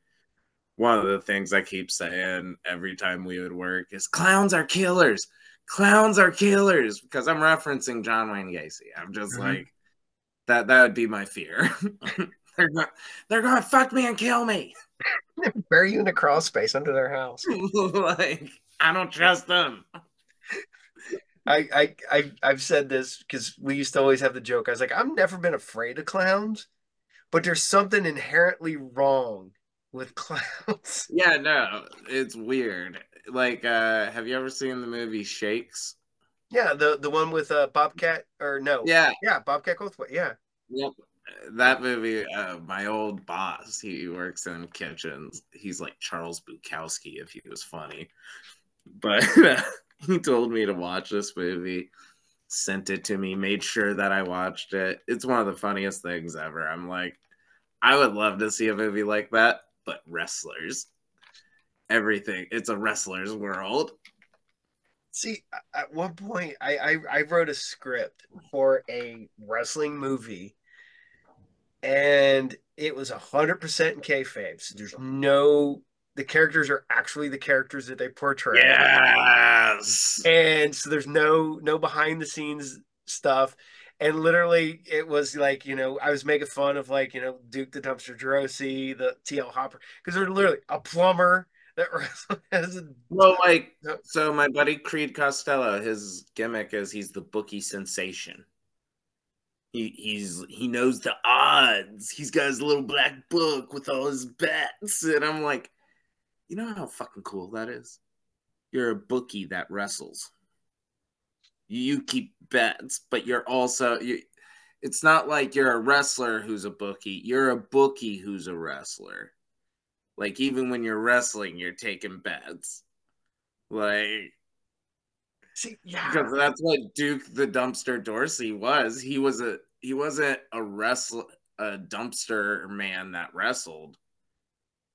one of the things I keep saying every time we would work is clowns are killers. Clowns are killers because I'm referencing John Wayne Gacy. I'm just mm-hmm. like that. That would be my fear. They're going, they're going to fuck me and kill me. Bury you in a crawl space under their house. like I don't trust them. I I, I I've said this because we used to always have the joke. I was like, I've never been afraid of clowns, but there's something inherently wrong with clowns. Yeah, no, it's weird. Like, uh, have you ever seen the movie Shakes? Yeah, the the one with uh Bobcat or no? Yeah, yeah, Bobcat Goldthwait. Yeah. Yep that movie, uh, my old boss, he works in kitchens. He's like Charles Bukowski if he was funny. But uh, he told me to watch this movie, sent it to me, made sure that I watched it. It's one of the funniest things ever. I'm like, I would love to see a movie like that, but wrestlers. Everything. It's a wrestler's world. See, at one point, I, I, I wrote a script for a wrestling movie and it was hundred percent in kayfabe. So there's no the characters are actually the characters that they portray. Yes. And so there's no no behind the scenes stuff. And literally it was like, you know, I was making fun of like, you know, Duke the Dumpster Droese, the TL Hopper, because they're literally a plumber that has a Well, like so my buddy Creed Costello, his gimmick is he's the bookie sensation he, he's he knows the odds. He's got his little black book with all his bets, and I'm like, you know how fucking cool that is. you're a bookie that wrestles. You keep bets, but you're also you it's not like you're a wrestler who's a bookie. You're a bookie who's a wrestler. Like even when you're wrestling, you're taking bets. Like See, yeah. because that's what Duke the Dumpster Droese was. He was a he wasn't a wrestler a dumpster man that wrestled.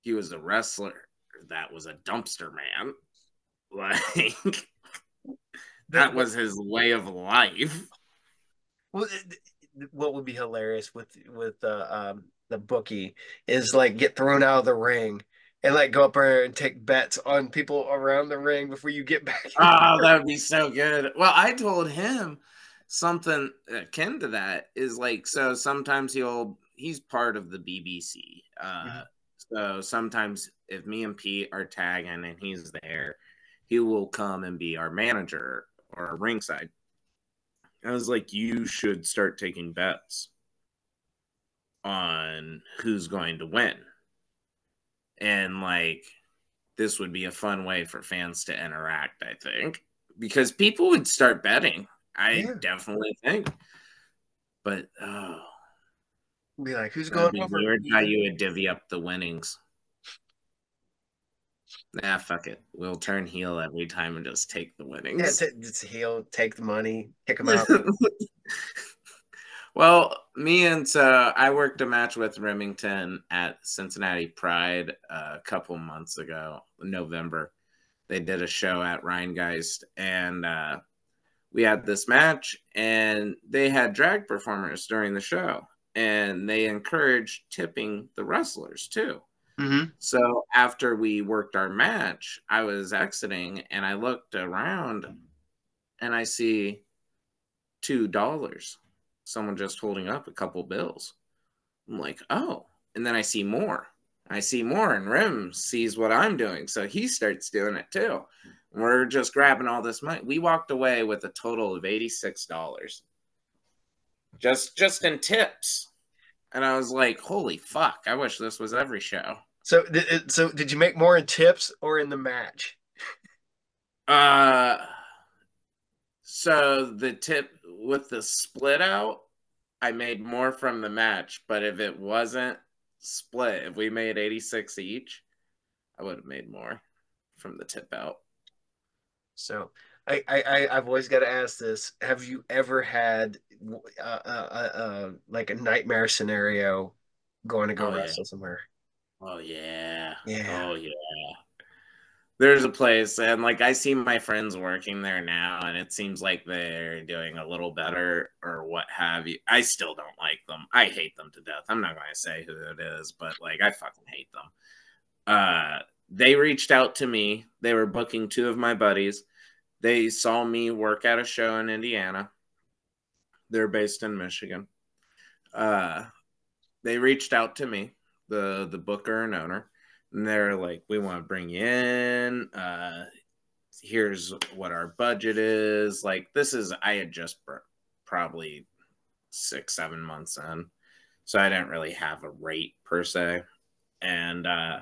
He was a wrestler that was a dumpster man. Like that was his way of life. Well, what would be hilarious with with uh, um, the bookie is like get thrown out of the ring and like go up there and take bets on people around the ring before you get back. oh, that would be so good. Well, I told him something akin to that is like so sometimes he'll he's part of the BBC. Uh mm-hmm. so sometimes if me and Pete are tagging and he's there, he will come and be our manager or ringside. I was like, you should start taking bets on who's going to win. And like, this would be a fun way for fans to interact, I think, because people would start betting. I yeah. definitely think. But oh, be like, who's going over? Weird how you would divvy up the winnings. Nah, fuck it. We'll turn heel every time and just take the winnings. Yeah, it's heel, take the money, kick them out. well, me and uh, I worked a match with Remington at Cincinnati Pride uh, a couple months ago, November. They did a show at Rhinegeist, and uh, we had this match, and they had drag performers during the show, and they encouraged tipping the wrestlers too. Mm-hmm. So after we worked our match, I was exiting and I looked around and I see two dollars. Someone just holding up a couple bills. I'm like, oh. And then I see more. I see more, and Rim sees what I'm doing. So he starts doing it too. We're just grabbing all this money. We walked away with a total of $86. Just just in tips and I was like, "Holy fuck! I wish this was every show." So, so did you make more in tips or in the match? Uh, so the tip with the split out, I made more from the match. But if it wasn't split, if we made eighty six each, I would have made more from the tip out. So I, I I've always got to ask this: Have you ever had uh, uh, uh, uh, like a nightmare scenario going to go oh, wrestle yeah. somewhere? Oh yeah, yeah, oh yeah. There's a place, and like I see my friends working there now, and it seems like they're doing a little better or what have you. I still don't like them. I hate them to death. I'm not going to say who it is, but like I fucking hate them. Uh, they reached out to me. They were booking two of my buddies they saw me work at a show in Indiana. They're based in Michigan. Uh, they reached out to me, the the booker and owner, and they're like, "We want to bring you in. Uh, here's what our budget is." Like, this is I had just probably six seven months in, so I didn't really have a rate per se, and uh,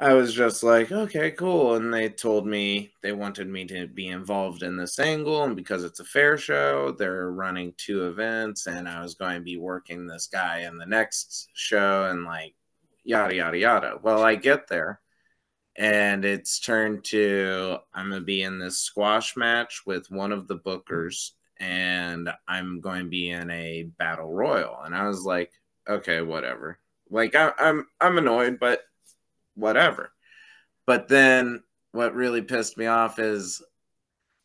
I was just like, okay, cool. And they told me they wanted me to be involved in this angle. And because it's a fair show, they're running two events. And I was going to be working this guy in the next show and like yada, yada, yada. Well, I get there and it's turned to I'm going to be in this squash match with one of the bookers and I'm going to be in a battle royal. And I was like, okay, whatever. Like I, I'm I'm annoyed, but whatever. But then what really pissed me off is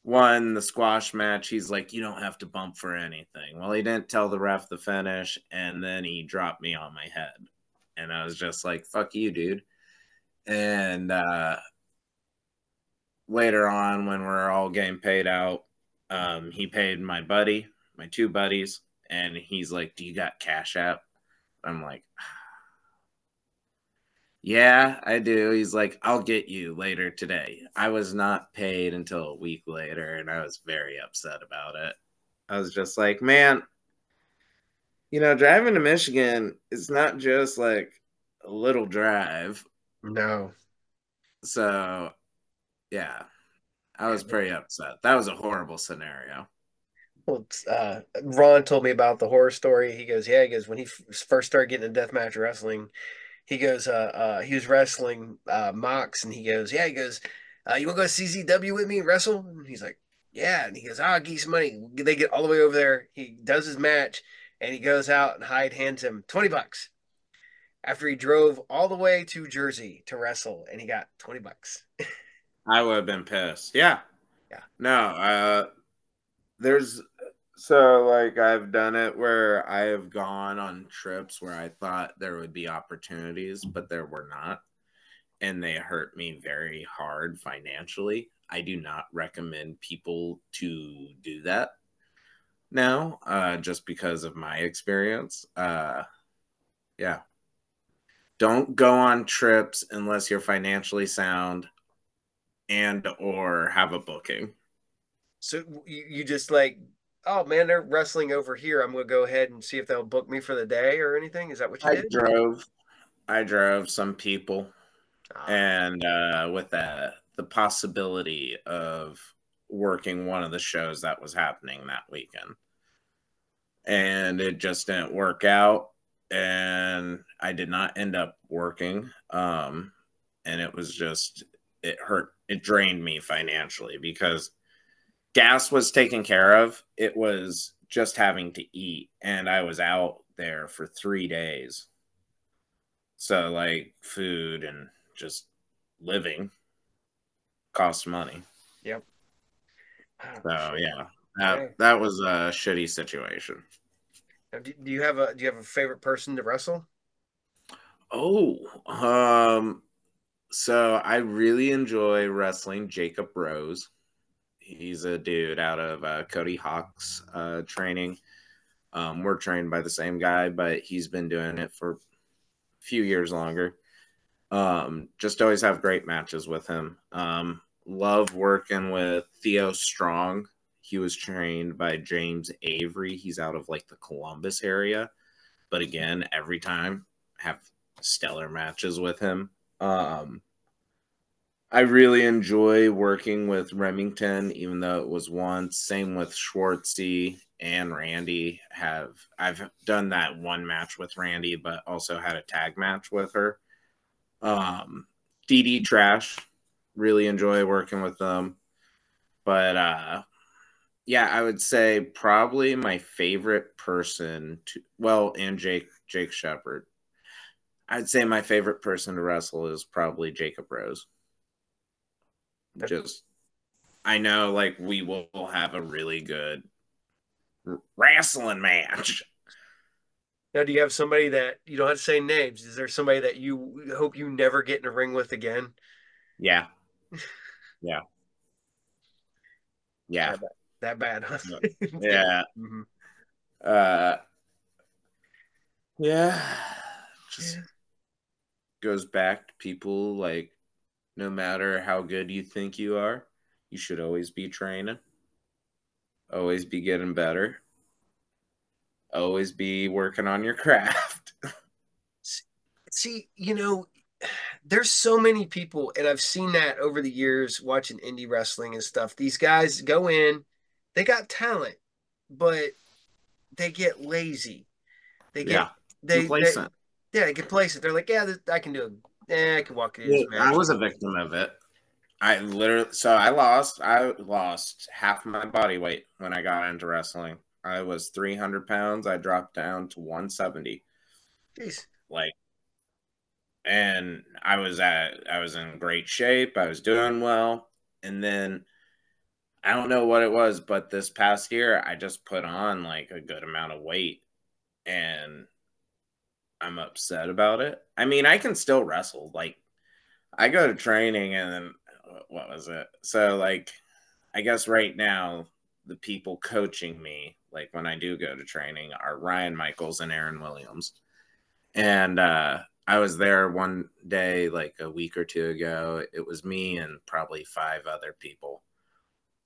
one, the squash match, he's like, you don't have to bump for anything. Well, he didn't tell the ref the finish, and then he dropped me on my head. And I was just like, fuck you, dude. And uh, later on, when we're all getting paid out, um, he paid my buddy, my two buddies, and he's like, Do you got Cash App? I'm like, yeah, I do. He's like, I'll get you later today. I was not paid until a week later, and I was very upset about it. I was just like, man, you know, driving to Michigan is not just like a little drive. No. So yeah, I was pretty upset. That was a horrible scenario. Well, uh, Ron told me about the horror story. He goes, yeah, he goes when he first started getting into deathmatch wrestling. He goes, uh, uh, he was wrestling uh, Mox, and he goes, yeah, he goes, uh, you want to go to CZW with me and wrestle? And he's like, yeah, and he goes, I'll give you some money. They get all the way over there. He does his match, and he goes out and Hyde hands him twenty bucks after he drove all the way to Jersey to wrestle, and he got twenty bucks. I would have been pissed. Yeah, yeah. No, uh, there's so like I've done it where I have gone on trips where I thought there would be opportunities, but there were not. And they hurt me very hard financially. I do not recommend people to do that now, uh, just because of my experience. Uh, yeah. Don't go on trips unless you're financially sound and or have a booking. So you, just like oh man, they're wrestling over here. I'm gonna go ahead and see if they'll book me for the day or anything. Is that what you I did? drove. I drove some people, oh. and uh, with the the possibility of working one of the shows that was happening that weekend, and it just didn't work out, and I did not end up working. Um, and it was just it hurt. It drained me financially because gas was taken care of. It was just having to eat, and I was out there for three days. So, like, food and just living costs money. Yep. So, yeah, that, that was a shitty situation. Do you have a Do you have a favorite person to wrestle? Oh, um, so I really enjoy wrestling Jacob Rose. He's a dude out of uh, Cody Hawk's uh, training. Um, we're trained by the same guy, but he's been doing it for a few years longer. Um, just always have great matches with him. Um, love working with Theo Strong. He was trained by James Avery. He's out of like the Columbus area, but again, every time have stellar matches with him. Um, I really enjoy working with Remington, even though it was once. Same with Schwartzy and Randi. Have I've done that one match with Randi, but also had a tag match with her. Um, DD Trash, really enjoy working with them. But uh, yeah, I would say probably my favorite person to well, and Jake Jake Shepard. I'd say my favorite person to wrestle is probably Jacob Rose just I know like we will have a really good wrestling match. Now, do you have somebody that you don't have to say names? Is there somebody that you hope you never get in a ring with again? Yeah. Yeah. Yeah. That bad. Huh? yeah. mm-hmm. Uh yeah. Just yeah. goes back to people like no matter how good you think you are, you should always be training, always be getting better, always be working on your craft. See, you know, there's so many people, and I've seen that over the years watching indie wrestling and stuff. These guys go in, they got talent, but they get lazy. They get yeah, they, complacent. They, yeah, they complacent. They're like, yeah, I can do it. Eh, I can walk in. I was a victim of it. I literally, so I lost, I lost half my body weight when I got into wrestling. I was 300 pounds. I dropped down to 170. Jeez. Like, and I was at, I was in great shape. I was doing well. And then I don't know what it was, but this past year, I just put on like a good amount of weight. And I'm upset about it. I mean, I can still wrestle. Like, I go to training and then what was it? So, like, I guess right now, the people coaching me, like when I do go to training, are Ryan Michaels and Aaron Williams. And uh, I was there one day, like a week or two ago. It was me and probably five other people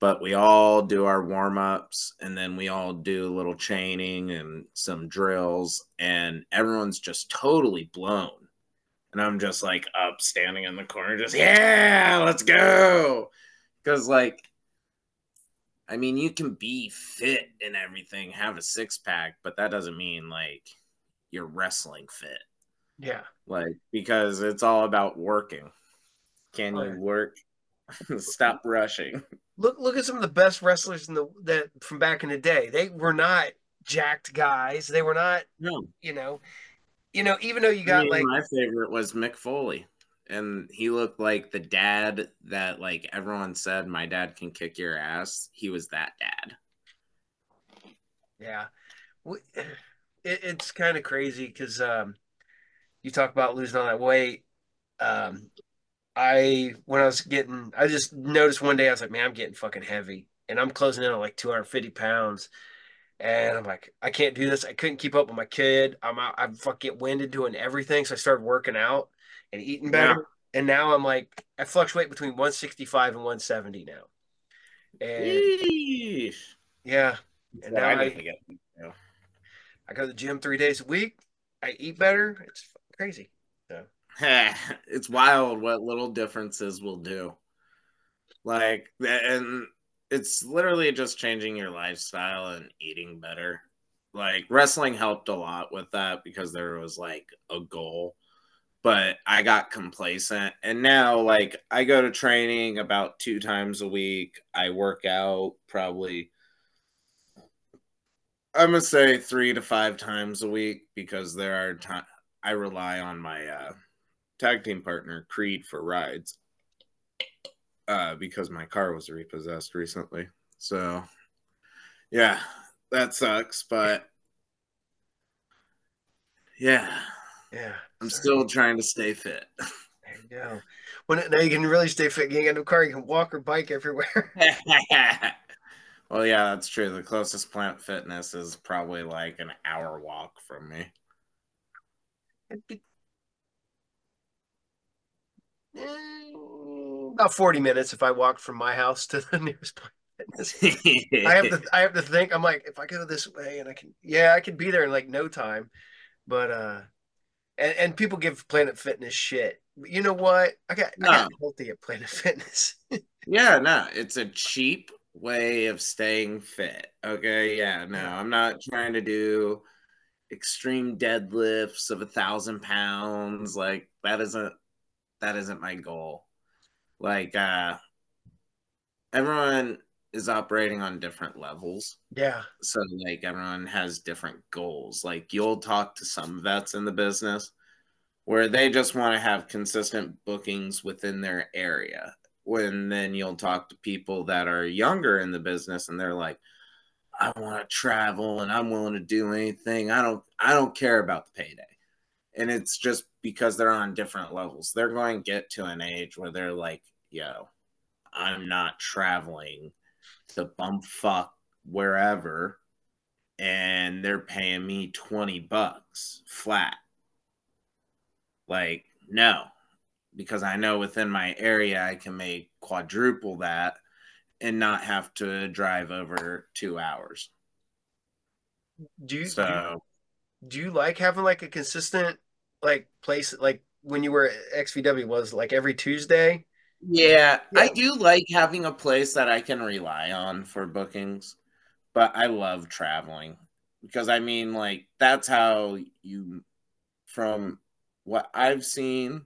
but we all do our warm ups and then we all do a little chaining and some drills, and everyone's just totally blown. And I'm just like up standing in the corner, just yeah, let's go. Because like, I mean, you can be fit and everything, have a six pack, but that doesn't mean like you're wrestling fit. Yeah. Like because it's all about working. Can Oh, you yeah. work? Stop rushing. Look look at some of the best wrestlers in the that from back in the day. They were not jacked guys. They were not, No, you know, you know, even though you I got mean, like my favorite was Mick Foley, and he looked like the dad that like everyone said my dad can kick your ass. He was that dad. Yeah, We- it, it's kind of crazy because um, you talk about losing all that weight. Um, I when I was getting, I just noticed one day I was like, man, I'm getting fucking heavy, and I'm closing in on like 250 pounds, and I'm like, I can't do this. I couldn't keep up with my kid. I'm out, I fuck get winded doing everything, so I started working out and eating better, and now I'm like, I fluctuate between 165 and 170 now, and Yeesh. yeah, And now I I- I go to the gym three days a week. I eat better. It's crazy. it's wild what little differences will do. Like, and it's literally just changing your lifestyle and eating better. Like, wrestling helped a lot with that because there was like a goal, but I got complacent. And now, like, I go to training about two times a week. I work out probably, I'm gonna say three to five times a week because there are times I rely on my uh, tag team partner Creed for rides uh, because my car was repossessed recently. So, yeah, that sucks. But yeah, Yeah. I'm Sorry. still trying to stay fit. There you go. When now you can really stay fit. You ain't got no car. You can walk or bike everywhere. well, yeah, that's true. The closest Planet Fitness is probably like an hour walk from me. It'd be- about forty minutes if I walked from my house to the nearest Planet Fitness. I have to. I have to think. I'm like, if I go this way and I can, yeah, I could be there in like no time. But uh, and and people give Planet Fitness shit. But you know what? I got I got healthy at Planet Fitness. Yeah, no, it's a cheap way of staying fit. Okay, yeah, no, I'm not trying to do extreme deadlifts of a thousand pounds. Like that isn't that isn't my goal. Like uh everyone is operating on different levels. yeah, So like everyone has different goals. Like you'll talk to some vets in the business where they just want to have consistent bookings within their area. When then you'll talk to people that are younger in the business and they're like, I want to travel and I'm willing to do anything. I don't I don't care about the payday. And it's just because they're on different levels. They're going to get to an age where they're like, yo, I'm not traveling to bumfuck wherever and they're paying me 20 bucks flat. Like, no, because I know within my area I can make quadruple that and not have to drive over two hours. do you, do you So, do you like having like a consistent like place like when you were at XVW was like every Tuesday? yeah, Yeah. I do like having a place that I can rely on for bookings, but I love traveling because I mean, like, that's how you, from what I've seen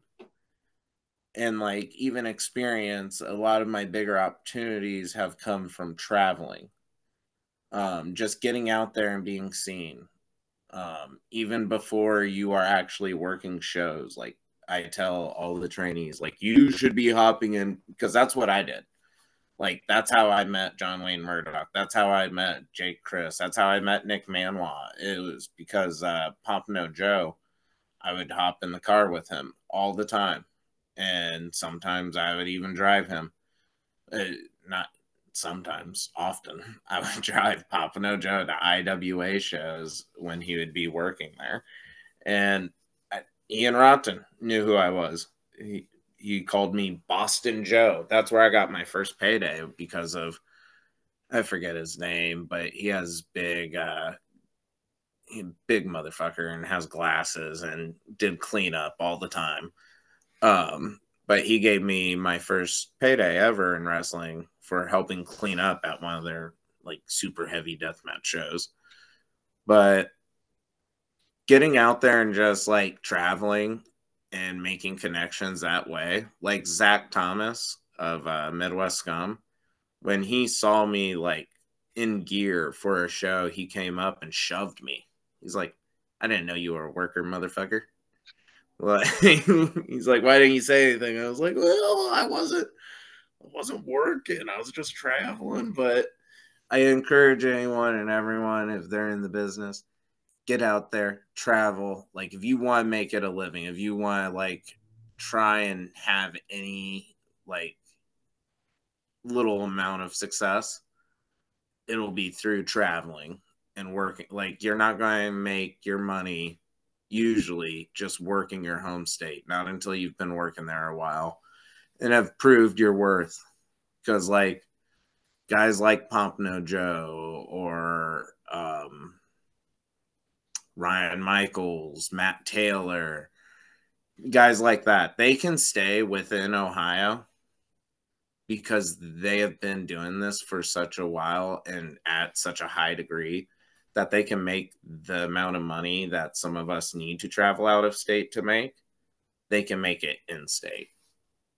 and like even experience, a lot of my bigger opportunities have come from traveling. Um, just getting out there and being seen. Um, even before you are actually working shows, like I tell all the trainees, like you should be hopping in because that's what I did. Like that's how I met John Wayne Murdoch. That's how I met Jake Crist. That's how I met Nick Manois. It was because uh, Pompano Joe, I would hop in the car with him all the time, and sometimes I would even drive him. Uh, not sometimes, often. I would drive Pompano Joe to IWA shows when he would be working there, and I, Ian Rotten knew who I was. He he called me Boston Joe. That's where I got my first payday because of I forget his name, but he has big uh big motherfucker and has glasses and did cleanup all the time. Um, but he gave me my first payday ever in wrestling for helping clean up at one of their like super heavy deathmatch shows. But getting out there and just like traveling and making connections that way, like Zach Thomas of uh, Midwest Scum, when he saw me like in gear for a show, he came up and shoved me. He's like, I didn't know you were a worker, motherfucker. Like, he's like, why didn't you say anything? I was like, well, I wasn't, I wasn't working. I was just traveling. But I encourage anyone and everyone, if they're in the business, get out there, travel. Like, if you want to make it a living, if you want to like try and have any like little amount of success, it'll be through traveling and working. Like, you're not going to make your money usually just working your home state, not until you've been working there a while and have proved your worth. Because, like, guys like Pompano Joe or um, Ryan Michaels, Matt Taylor, guys like that, they can stay within Ohio because they have been doing this for such a while and at such a high degree that they can make the amount of money that some of us need to travel out of state to make, they can make it in state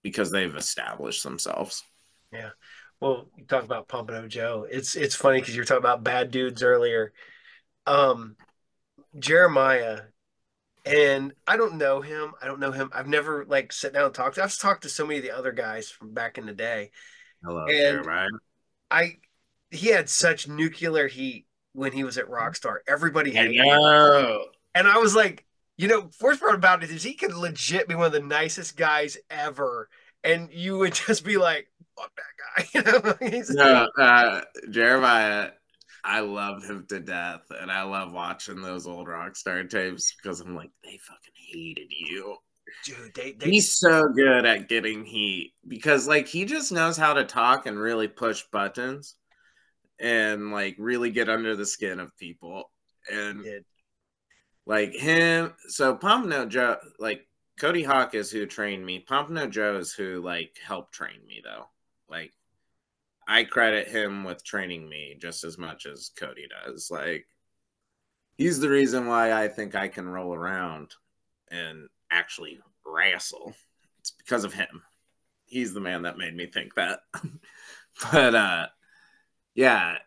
because they've established themselves. Yeah. Well, you talk about Pompano Joe. It's it's funny because you're talking about bad dudes earlier. Um, Jeremiah, and I don't know him. I don't know him. I've never like sat down and talked. To I've talked to so many of the other guys from back in the day. Hello, And- Jeremiah. I he had such nuclear heat when he was at Rockstar. Everybody hated him. And I was like, you know, worst part about it is he could legit be one of the nicest guys ever. And you would just be like, fuck that guy. You know, No, uh, Jeremiah, I love him to death, and I love watching those old Rockstar tapes because I'm like, they fucking hated you. dude, they they He's so good at getting heat because, like, he just knows how to talk and really push buttons and like really get under the skin of people. And like him, so Pompano Joe, like Cody Hawk is who trained me. Pompano Joe is who like helped train me though. Like I credit him with training me just as much as Cody does. Like he's the reason why I think I can roll around and actually wrestle. It's because of him. He's the man that made me think that. but uh yeah,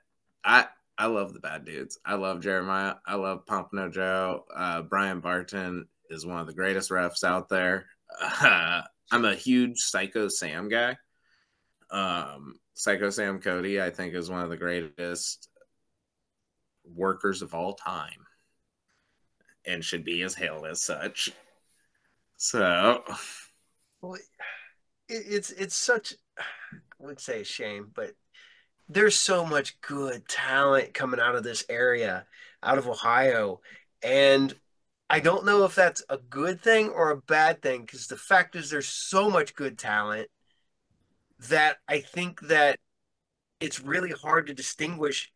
I I love the bad dudes. I love Jeremiah. I love Pompano Joe. Uh, Brian Barton is one of the greatest refs out there. Uh, I'm a huge Psycho Sam guy. Um, Psycho Sam Cody, I think, is one of the greatest workers of all time and should be as hailed as such. So, Well, it, it's it's such I would say a shame, but there's so much good talent coming out of this area, out of Ohio, and I don't know if that's a good thing or a bad thing because the fact is there's so much good talent that I think that it's really hard to distinguish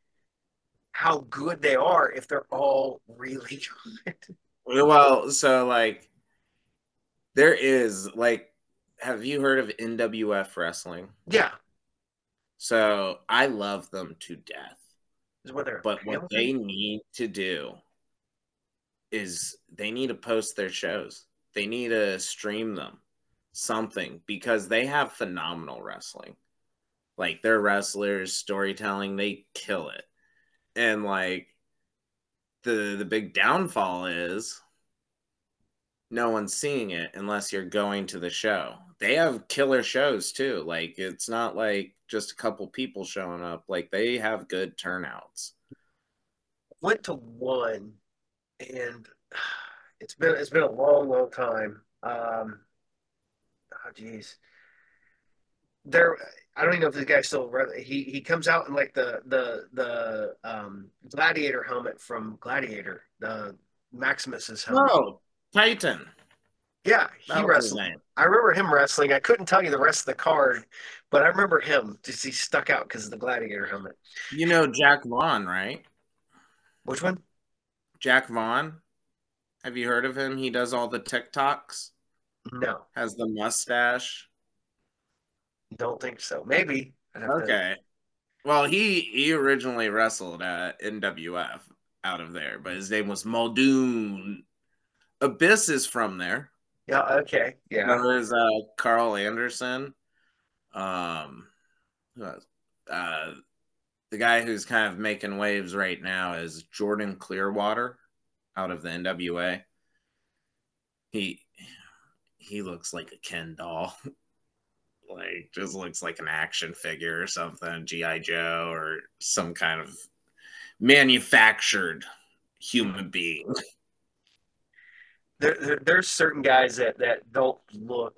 how good they are if they're all really good. well, so like, there is like, have you heard of NWF wrestling? Yeah, So I love them to death. is what But what they need to do is they need to post their shows. They need to stream them, something, because they have phenomenal wrestling. Like their wrestlers, storytelling, they kill it. And like the the big downfall is no one's seeing it unless you're going to the show. They have killer shows too. Like it's not like just a couple people showing up. Like they have good turnouts. went to one, and it's been it's been a long, long time. Um, oh geez, there. I don't even know if this guy's still. He he comes out in like the the the um gladiator helmet from Gladiator, the Maximus's helmet. Oh, Titan. Yeah, he That wrestled. I remember him wrestling. I couldn't tell you the rest of the card, but I remember him. Just he stuck out because of the gladiator helmet. You know Jack Vaughn, right? Which one? Jack Vaughn. Have you heard of him? He does all the TikToks. No, Has the mustache. don't think so. Maybe. I'd to- Okay. Well, he he originally wrestled at NWF out of there, but his name was Muldoon. Abyss is from there. Yeah. Okay. Yeah. There's uh, Karl Anderson. Um, uh, the guy who's kind of making waves right now is Jordan Clearwater out of the NWA. He he looks like a Ken doll. like just looks like an action figure or something, GI Joe or some kind of manufactured human being. there, there there's certain guys that that don't look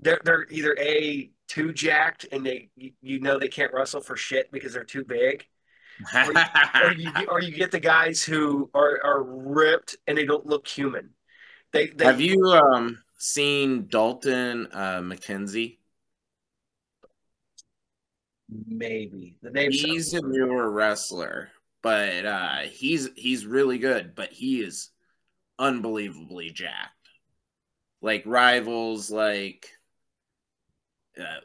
they're they're either a too jacked and they you, you know they can't wrestle for shit because they're too big. Or you get- or you get the guys who are are ripped and they don't look human. They, they Have you um seen Dalton uh McKenzie? maybe. The name He's a newer wrestler, but uh he's he's really good, but he is unbelievably jacked. Like rivals like uh,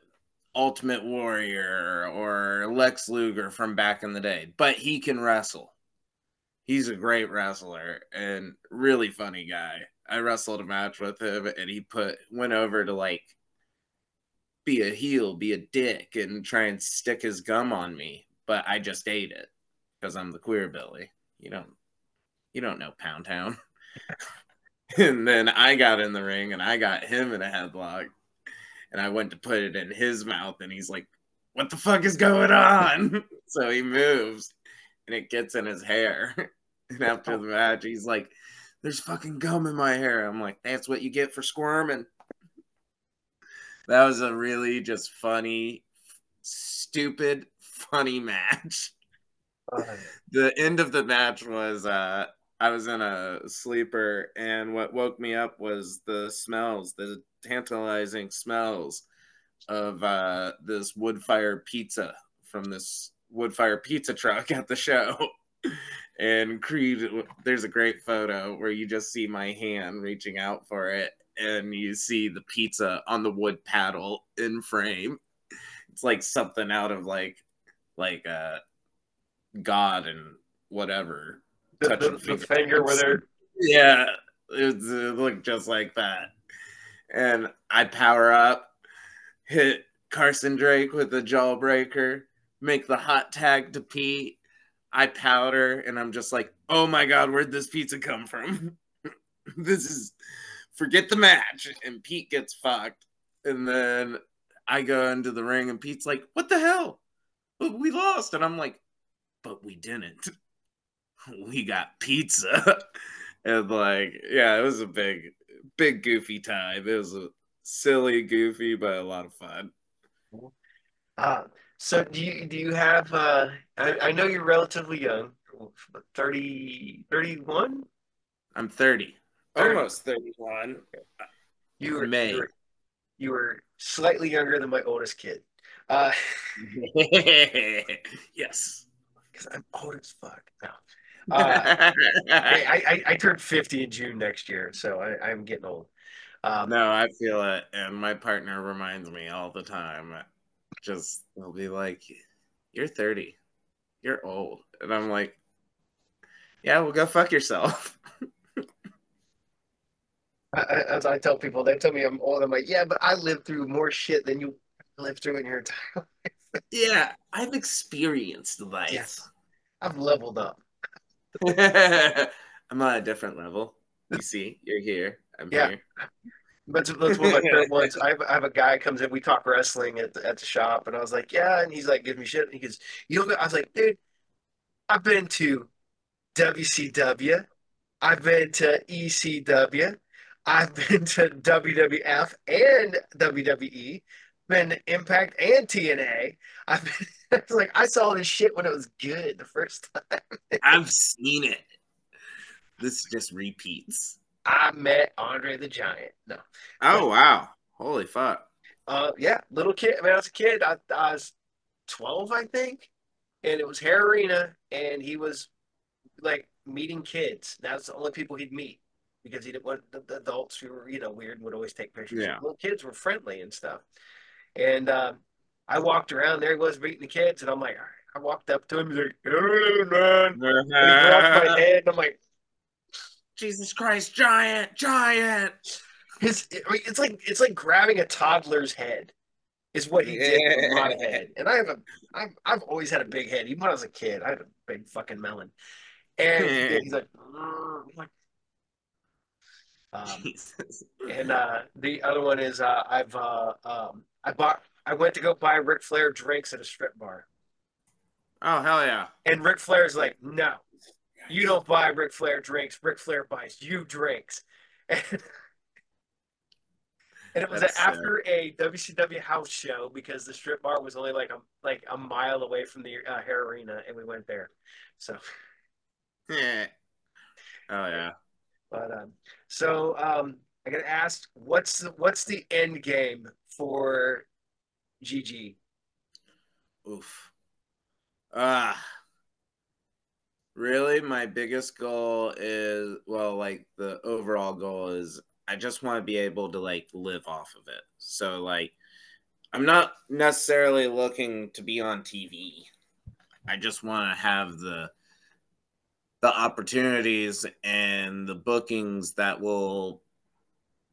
Ultimate Warrior or Lex Luger from back in the day, but he can wrestle. He's a great wrestler and really funny guy. I wrestled a match with him and he put went over to like be a heel, be a dick, and try and stick his gum on me. But I just ate it because I'm the queer Billy. You don't, you don't know Pound Town. and then I got in the ring and I got him in a headlock, and I went to put it in his mouth, and he's like, "What the fuck is going on?" so he moves, and it gets in his hair. and after the match, he's like, "There's fucking gum in my hair." I'm like, "That's what you get for squirming." That was a really just funny, stupid, funny match. The end of the match was uh I was in a sleeper and what woke me up was the smells, the tantalizing smells of uh this wood fire pizza from this wood fire pizza truck at the show. And Creed, there's a great photo where you just see my hand reaching out for it, and you see the pizza on the wood paddle in frame. It's like something out of like, like uh, God and whatever. The, the, touching the finger with they're Yeah, it, it looked just like that. And I power up, hit Carson Drake with a jawbreaker, make the hot tag to Pete. I powder, and I'm just like, oh my god, where'd this pizza come from? this is forget the match. And Pete gets fucked. And then I go into the ring, and Pete's like, what the hell? We lost. And I'm like, but we didn't. We got pizza. and like, yeah, it was a big, big goofy time. It was a silly, goofy, but a lot of fun. Uh, so do you do you have uh I, I know you're relatively young, 30, 31? I'm 30. 30. Almost 31. You were, May. you were you were slightly younger than my oldest kid. Uh yes. because I'm old as fuck. No. Uh, I, I, I turned 50 in June next year, so I, I'm getting old. Um, no, I feel it. And my partner reminds me all the time. Just, they'll be like, You're 30. You're old. And I'm like, Yeah, well, go fuck yourself. As I tell people, they tell me I'm old. I'm like, yeah, but I lived through more shit than you lived through in your entire life. yeah, I've experienced life. Yes. I've leveled up. I'm on a different level. You see, you're here. I'm Yeah. here. That's, that's my favorite ones. I have, I have a guy comes in. We talk wrestling at the, at the shop, and I was like, "Yeah," and he's like, "Give me shit." And he goes, "You know?" what?" I was like, "Dude, I've been to WCW, I've been to ECW, I've been to WWF and WWE, been Impact and TNA. I've been." I was like, I saw this shit when it was good the first time. I've seen it. This just repeats. I met Andre the Giant. No, Oh wow! Holy fuck! Uh, yeah, little kid. When I was a kid, I, I was 12, I think, and it was Hara Arena, and he was like meeting kids. That's the only people he'd meet. because he didn't want the, the adults who were you know weird would always take pictures. Yeah. Little kids were friendly and stuff. And uh, I walked around. There he was beating the kids, and I'm like, all right. I walked up to him. He's like, "Hey, man." And he rubbed my head, and I'm like, Jesus Christ, giant, giant. his. I mean, it's like it's like grabbing a toddler's head, is what he did with my head. And I have a, I've, I've always had a big head. Even when I was a kid, I had a big fucking melon. And Yeah. he's like, I'm like, um, Jesus. and uh, the other one is uh, I've uh, um, I bought I went to go buy Ric Flair drinks at a strip bar, Oh hell yeah. and Ric Flair's like, no, you don't buy Ric Flair drinks. Ric Flair buys you drinks. And, it was That's after a WCW house show because the strip bar was only like a like a mile away from the uh, Hara Arena, and we went there. So, Yeah. Oh yeah. but um, so um, I got asked, what's the what's the end game for GG? Oof. Ah. really, my biggest goal is well, like the overall goal is I just want to be able to like live off of it. So like I'm not necessarily looking to be on TV. I just want to have the the opportunities and the bookings that will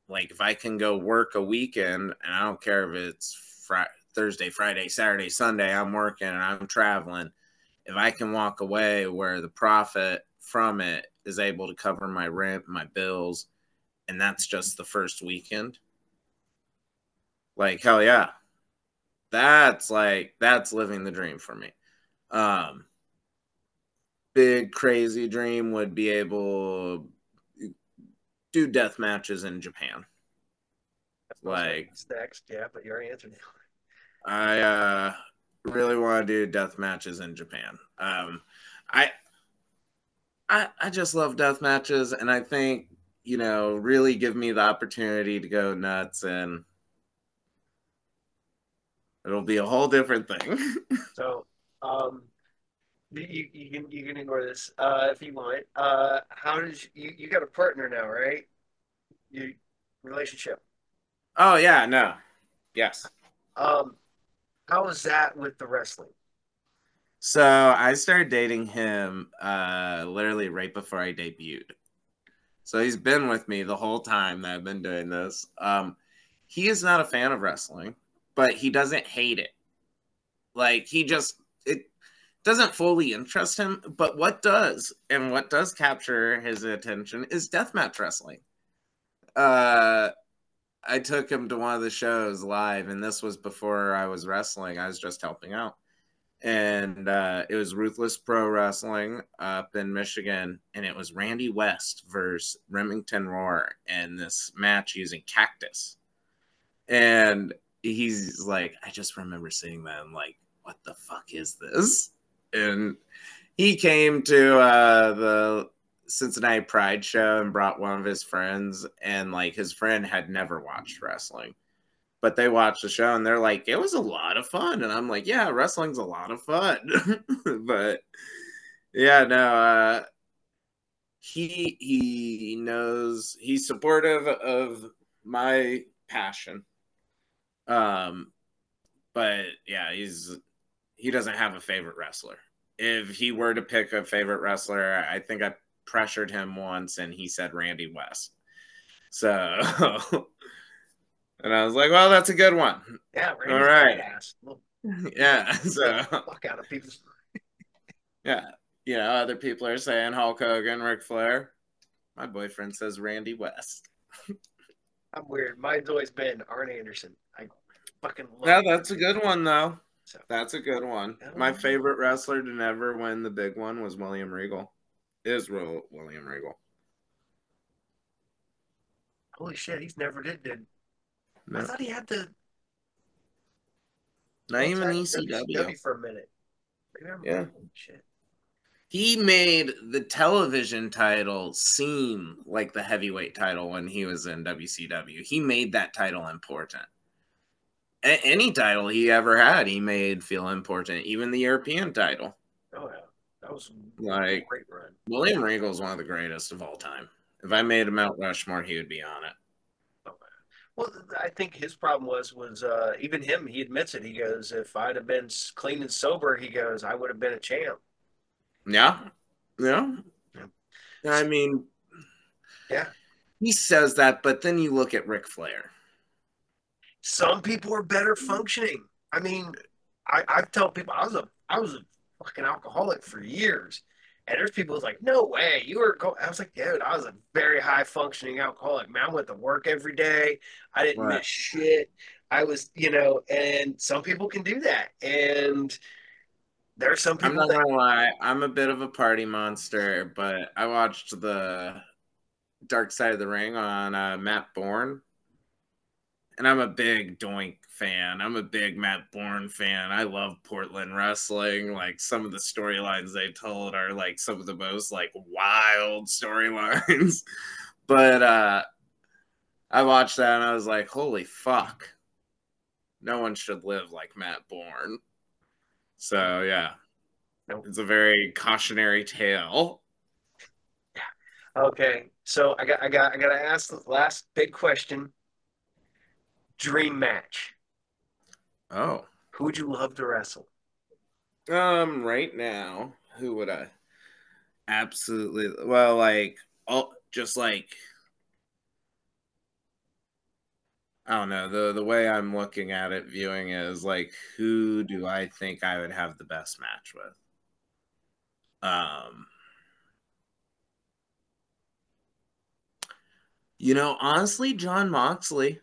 like if I can go work a weekend and I don't care if it's Thursday, Friday, Saturday, Sunday, I'm working and I'm traveling. If I can walk away where the profit from it is able to cover my rent, my bills, and that's just the first weekend. Like hell yeah. That's like that's living the dream for me. Um big crazy dream would be able do death matches in Japan. Like next? Yeah, but you already answered. I uh, really want to do death matches in Japan. Um, I, I, I just love death matches, and I think you know really give me the opportunity to go nuts, and it'll be a whole different thing. So, um, you, you can you can ignore this uh, if you want. Uh, how does you you got a partner now, right? You relationship. oh yeah, no, yes. Um, how was that with the wrestling? So I started dating him uh, literally right before I debuted. So he's been with me the whole time that I've been doing this. Um, he is not a fan of wrestling, but he doesn't hate it. Like he just it doesn't fully interest him. But what does and what does capture his attention is deathmatch wrestling. Uh, I took him to one of the shows live, and this was before I was wrestling. I was just helping out and uh, it was Ruthless Pro Wrestling up in Michigan, and it was Randi West versus Remington Roar, and this match using Cactus. And he's like, I just remember seeing that and like, what the fuck is this? And he came to uh, the Cincinnati Pride show and brought one of his friends, and like his friend had never watched wrestling but they watched the show and they're like, it was a lot of fun. And I'm like, yeah, wrestling's a lot of fun. but yeah, no, uh, he he knows he's supportive of my passion. Um, but yeah, he's he doesn't have a favorite wrestler. If he were to pick a favorite wrestler, I think I pressured him once and he said Randi West. So And I was like, well, that's a good one. Yeah, Randi's All right. Well, Yeah. So, fuck out of people. yeah. You know, other people are saying Hulk Hogan, Ric Flair. My boyfriend says Randi West. I'm weird. Mine's always been Arn Anderson. I fucking love. Yeah, that's a good one, though. So, That's a good one. My favorite wrestler to never win the big one was William Regal. Is Ro- William Regal. holy shit, he's never did. Did I thought he had the not even ECW. for a minute. Yeah. Shit. He made the television title seem like the heavyweight title when he was in WCW. He made that title important. A- any title he ever had, he made feel important. Even the European title. Oh yeah, that was Like a great run. William Regal is one of the greatest of all time. If I made him out Rushmore, he would be on it. Well, I think his problem was was uh, even him. He admits it. He goes, "If I'd have been clean and sober, he goes, I would have been a champ." Yeah, yeah. yeah. I mean, yeah, he says that, but then you look at Ric Flair. Some people are better functioning. I mean, I, I tell people I was a I was a fucking alcoholic for years. And there's people who's like, no way, you were. Go-. I was like, dude, I was a very high functioning alcoholic. Man, I went to work every day. I didn't right. miss shit. I was, you know, and some people can do that. And there are some people. I'm not that- gonna lie, I'm a bit of a party monster, but I watched the Dark Side of the Ring on uh, Matt Borne, and I'm a big Doink fan. I'm a big Matt Borne fan. I love Portland wrestling. Like some of the storylines they told are like some of the most like wild storylines. but uh I watched that and I was like, holy fuck. No one should live like Matt Borne. So yeah. Nope. It's a very cautionary tale. Okay. So I got I got I gotta ask the last big question. Dream match. Oh. Who would you love to wrestle? Um, right now, who would I? Absolutely. Well, like, oh, just like I don't know the the way I'm looking at it, viewing it is like, who do I think I would have the best match with? Um, you know, honestly, Jon Moxley.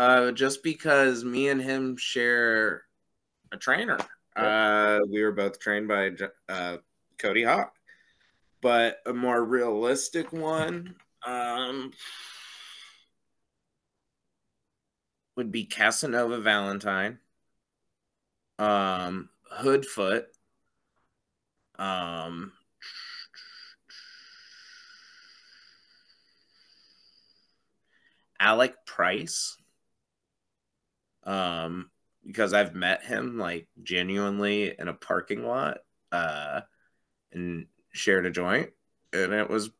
Uh, just because me and him share a trainer. Uh, we were both trained by uh, Cody Hawk. But a more realistic one um, would be Casanova Valentine, um, Hoodfoot, um, Alec Price um, because I've met him like genuinely in a parking lot uh, and shared a joint, and it was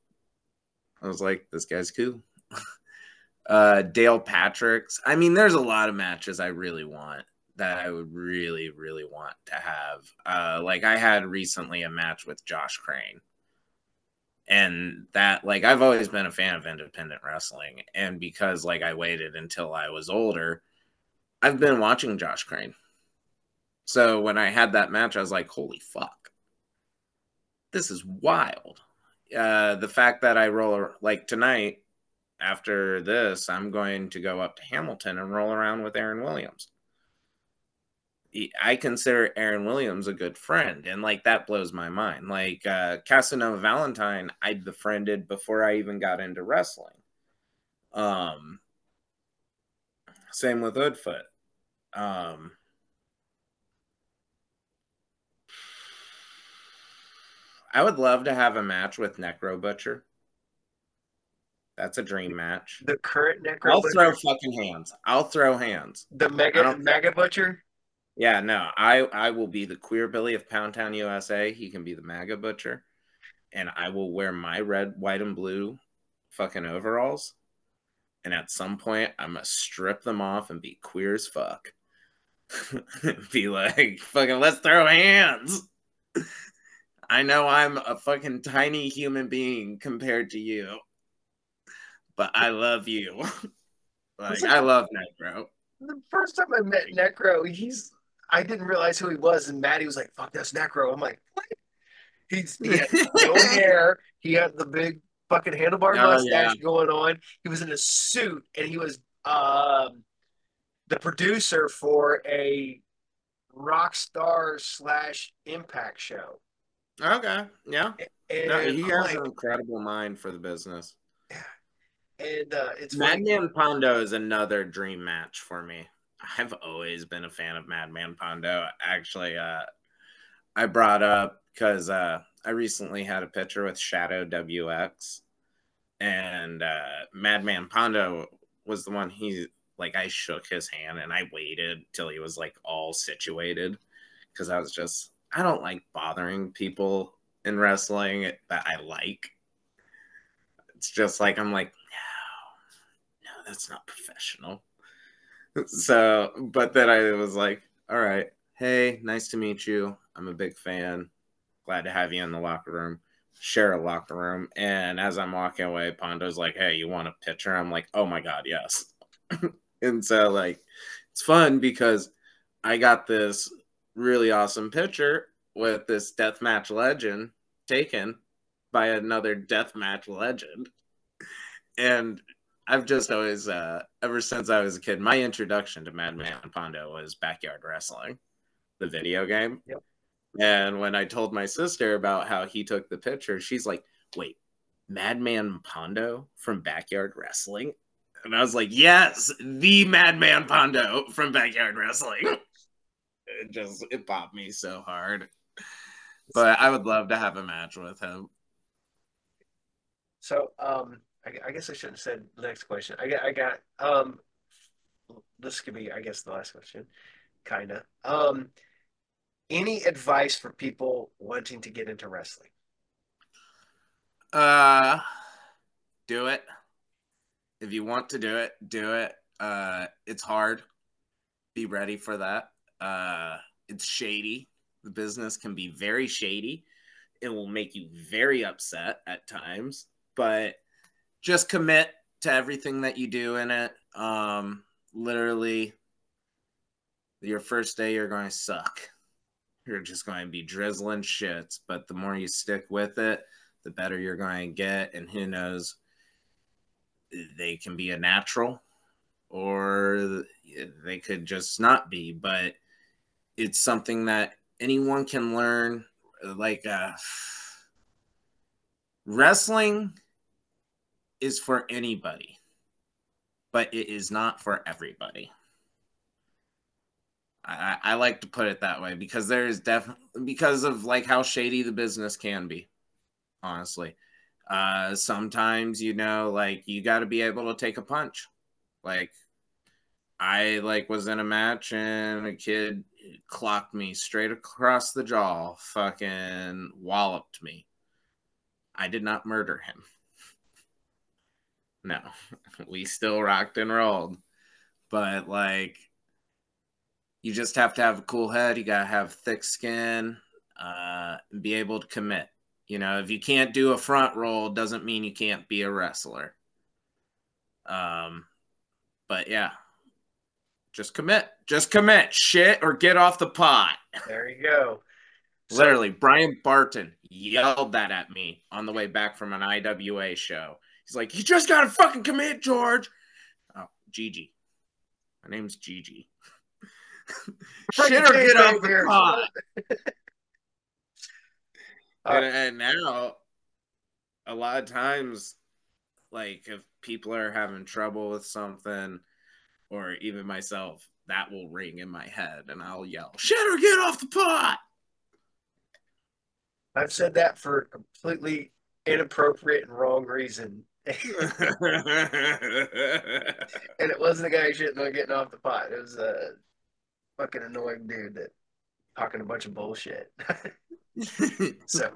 I was like, this guy's cool. uh, Dale Patricks. I mean, there's a lot of matches I really want that I would really, really want to have. Uh, like I had recently a match with Josh Crane. And that, like, I've always been a fan of independent wrestling. And because, like, I waited until I was older I've been watching Josh Crane. So when I had that match, I was like, holy fuck. This is wild. Uh, the fact that I roll, like tonight, after this, I'm going to go up to Hamilton and roll around with Aaron Williams. I consider Aaron Williams a good friend, and like that blows my mind. Like uh, Casanova Valentine, I befriended before I even got into wrestling. Um, same with Hoodfoot. Um, I would love to have a match with Necro Butcher. That's a dream match. The current Necro I'll Butcher? throw fucking hands. I'll throw hands. The Mega Mega Butcher? Yeah, no. I I will be the queer Billy of Pound Town USA. He can be the MAGA Butcher. And I will wear my red, white, and blue fucking overalls. And at some point, I'm to strip them off and be queer as fuck. be like, fucking, let's throw hands. I know I'm a fucking tiny human being compared to you, but I love you. like, like, I love Necro. The first time I met Necro, he's I didn't realize who he was, and Maddie was like, "Fuck, that's Necro." I'm like, "What?" He's he had no hair. He had the big fucking handlebar oh, mustache yeah. going on. He was in a suit, and he was um, the producer for a rock star slash impact show. Okay. Yeah. And no, he has like, an incredible mind for the business. Yeah. And uh, it's Madman Pondo is another dream match for me. I've always been a fan of Madman Pondo. Actually, uh, I brought up because uh, I recently had a picture with Shadow WX, and uh, Madman Pondo was the one he like I shook his hand and I waited till he was like all situated because I was just I don't like bothering people in wrestling that I like. it's just like I'm like, no, no, that's not professional. So, but then I was like, all right, hey, nice to meet you. I'm a big fan. Glad to have you in the locker room. Share a locker room. And as I'm walking away, Pondo's like, hey, you want a picture? I'm like, oh my God, yes. and so, like, it's fun because I got this really awesome picture with this deathmatch legend taken by another deathmatch legend. And I've just always, uh, ever since I was a kid, my introduction to Madman Pondo was Backyard Wrestling, the video game. Yep. And when I told my sister about how he took the picture, she's like, wait, Madman Pondo from Backyard Wrestling? And I was like, yes, the Madman Pondo from Backyard Wrestling. it just, it popped me so hard. But I would love to have a match with him. So, um, I, I, guess I shouldn't have said the next question. I got, I got, um, this could be, I guess, the last question, kind of. Um, any advice for people wanting to get into wrestling? Uh, do it. If you want to do it, do it. Uh, it's hard. Be ready for that. Uh, it's shady. The business can be very shady. It will make you very upset at times, but just commit to everything that you do in it. Um, literally, your first day, you're going to suck. You're just going to be drizzling shits. But the more you stick with it, the better you're going to get. And who knows, they can be a natural or they could just not be. But it's something that anyone can learn. Like, uh, wrestling is for anybody, but it is not for everybody. I, I like to put it that way because there is definitely because of like how shady the business can be, honestly. Uh, sometimes you know, like you got to be able to take a punch. Like I like was in a match and a kid clocked me straight across the jaw, fucking walloped me. I did not murder him. No, we still rocked and rolled. But like, you just have to have a cool head. You got to have thick skin, uh, be able to commit. You know, if you can't do a front roll, doesn't mean you can't be a wrestler. Um, but yeah, just commit. Just commit. Shit or get off the pot. There you go. Literally, Brian Barton yelled that at me on the way back from an IWA show. He's like, "You just gotta fucking commit, George." Oh, GG. My name's GG. Shit or get off the pot. Uh, and, and now, a lot of times, like if people are having trouble with something, or even myself, that will ring in my head, and I'll yell, "Shit or get off the pot." I've said that for completely inappropriate and wrong reason. and it wasn't the guy shitting on getting off the pot. It was a fucking annoying dude that talking a bunch of bullshit. so,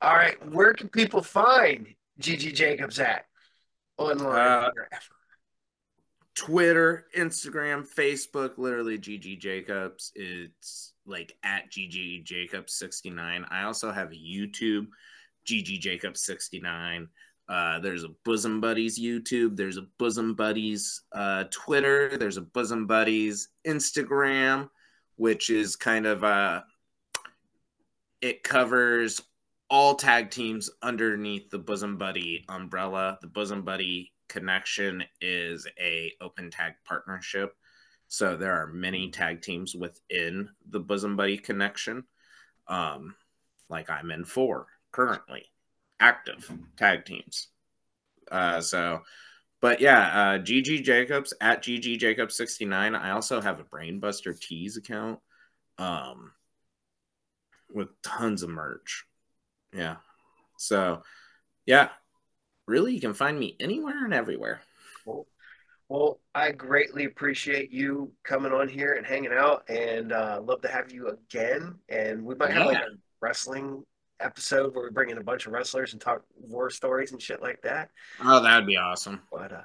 all right, where can people find GG Jacobs at online? Uh, Twitter, Instagram, Facebook, literally GG Jacobs. It's like at GG Jacobs 69. I also have a YouTube, GG Jacobs 69. Uh, there's a Bosom Buddies YouTube. There's a Bosom Buddies uh, Twitter. There's a Bosom Buddies Instagram, which is kind of uh, it covers all tag teams underneath the Bosom Buddy umbrella. The Bosom Buddy connection is a open tag partnership. So there are many tag teams within the Bosom Buddy connection. Um, like I'm in four currently active tag teams. Uh, so, but yeah, uh, GG Jacobs at GG Jacobs 69. I also have a Brainbuster Tees account um, with tons of merch. Yeah. So, yeah, really, you can find me anywhere and everywhere. Cool. Well, I greatly appreciate you coming on here and hanging out, and uh, love to have you again. And we might have like a wrestling episode where we bring in a bunch of wrestlers and talk war stories and shit like that. Oh, that would be awesome. But uh,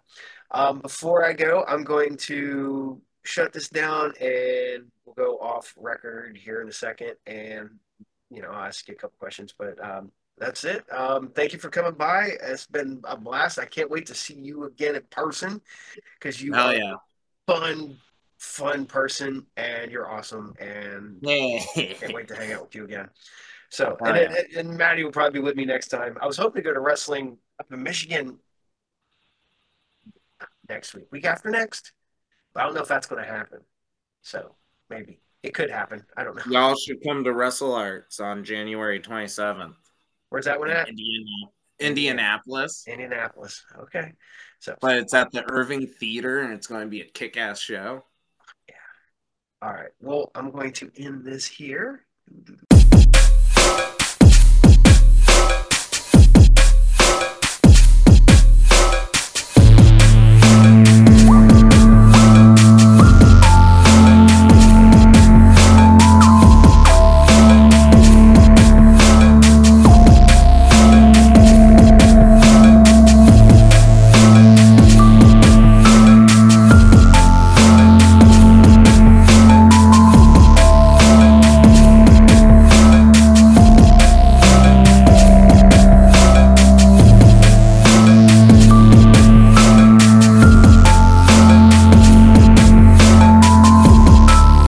um, before I go, I'm going to shut this down and we'll go off record here in a second and you know I'll ask you a couple questions. But um, that's it. Um, thank you for coming by. It's been a blast. I can't wait to see you again in person because you are yeah. a fun, fun person and you're awesome. And can't wait to hang out with you again. So, Oh, and, yeah. and, and Maddie will probably be with me next time. I was hoping to go to wrestling up in Michigan next week, week after next. But I don't know if that's going to happen. So maybe it could happen. I don't know. Y'all should come to Wrestle Arts on January 27th. Where's that one at? Indiana- Indianapolis. Indianapolis. Okay. So, But it's at the Irving Theater and it's going to be a kick ass show. Yeah. All right. Well, I'm going to end this here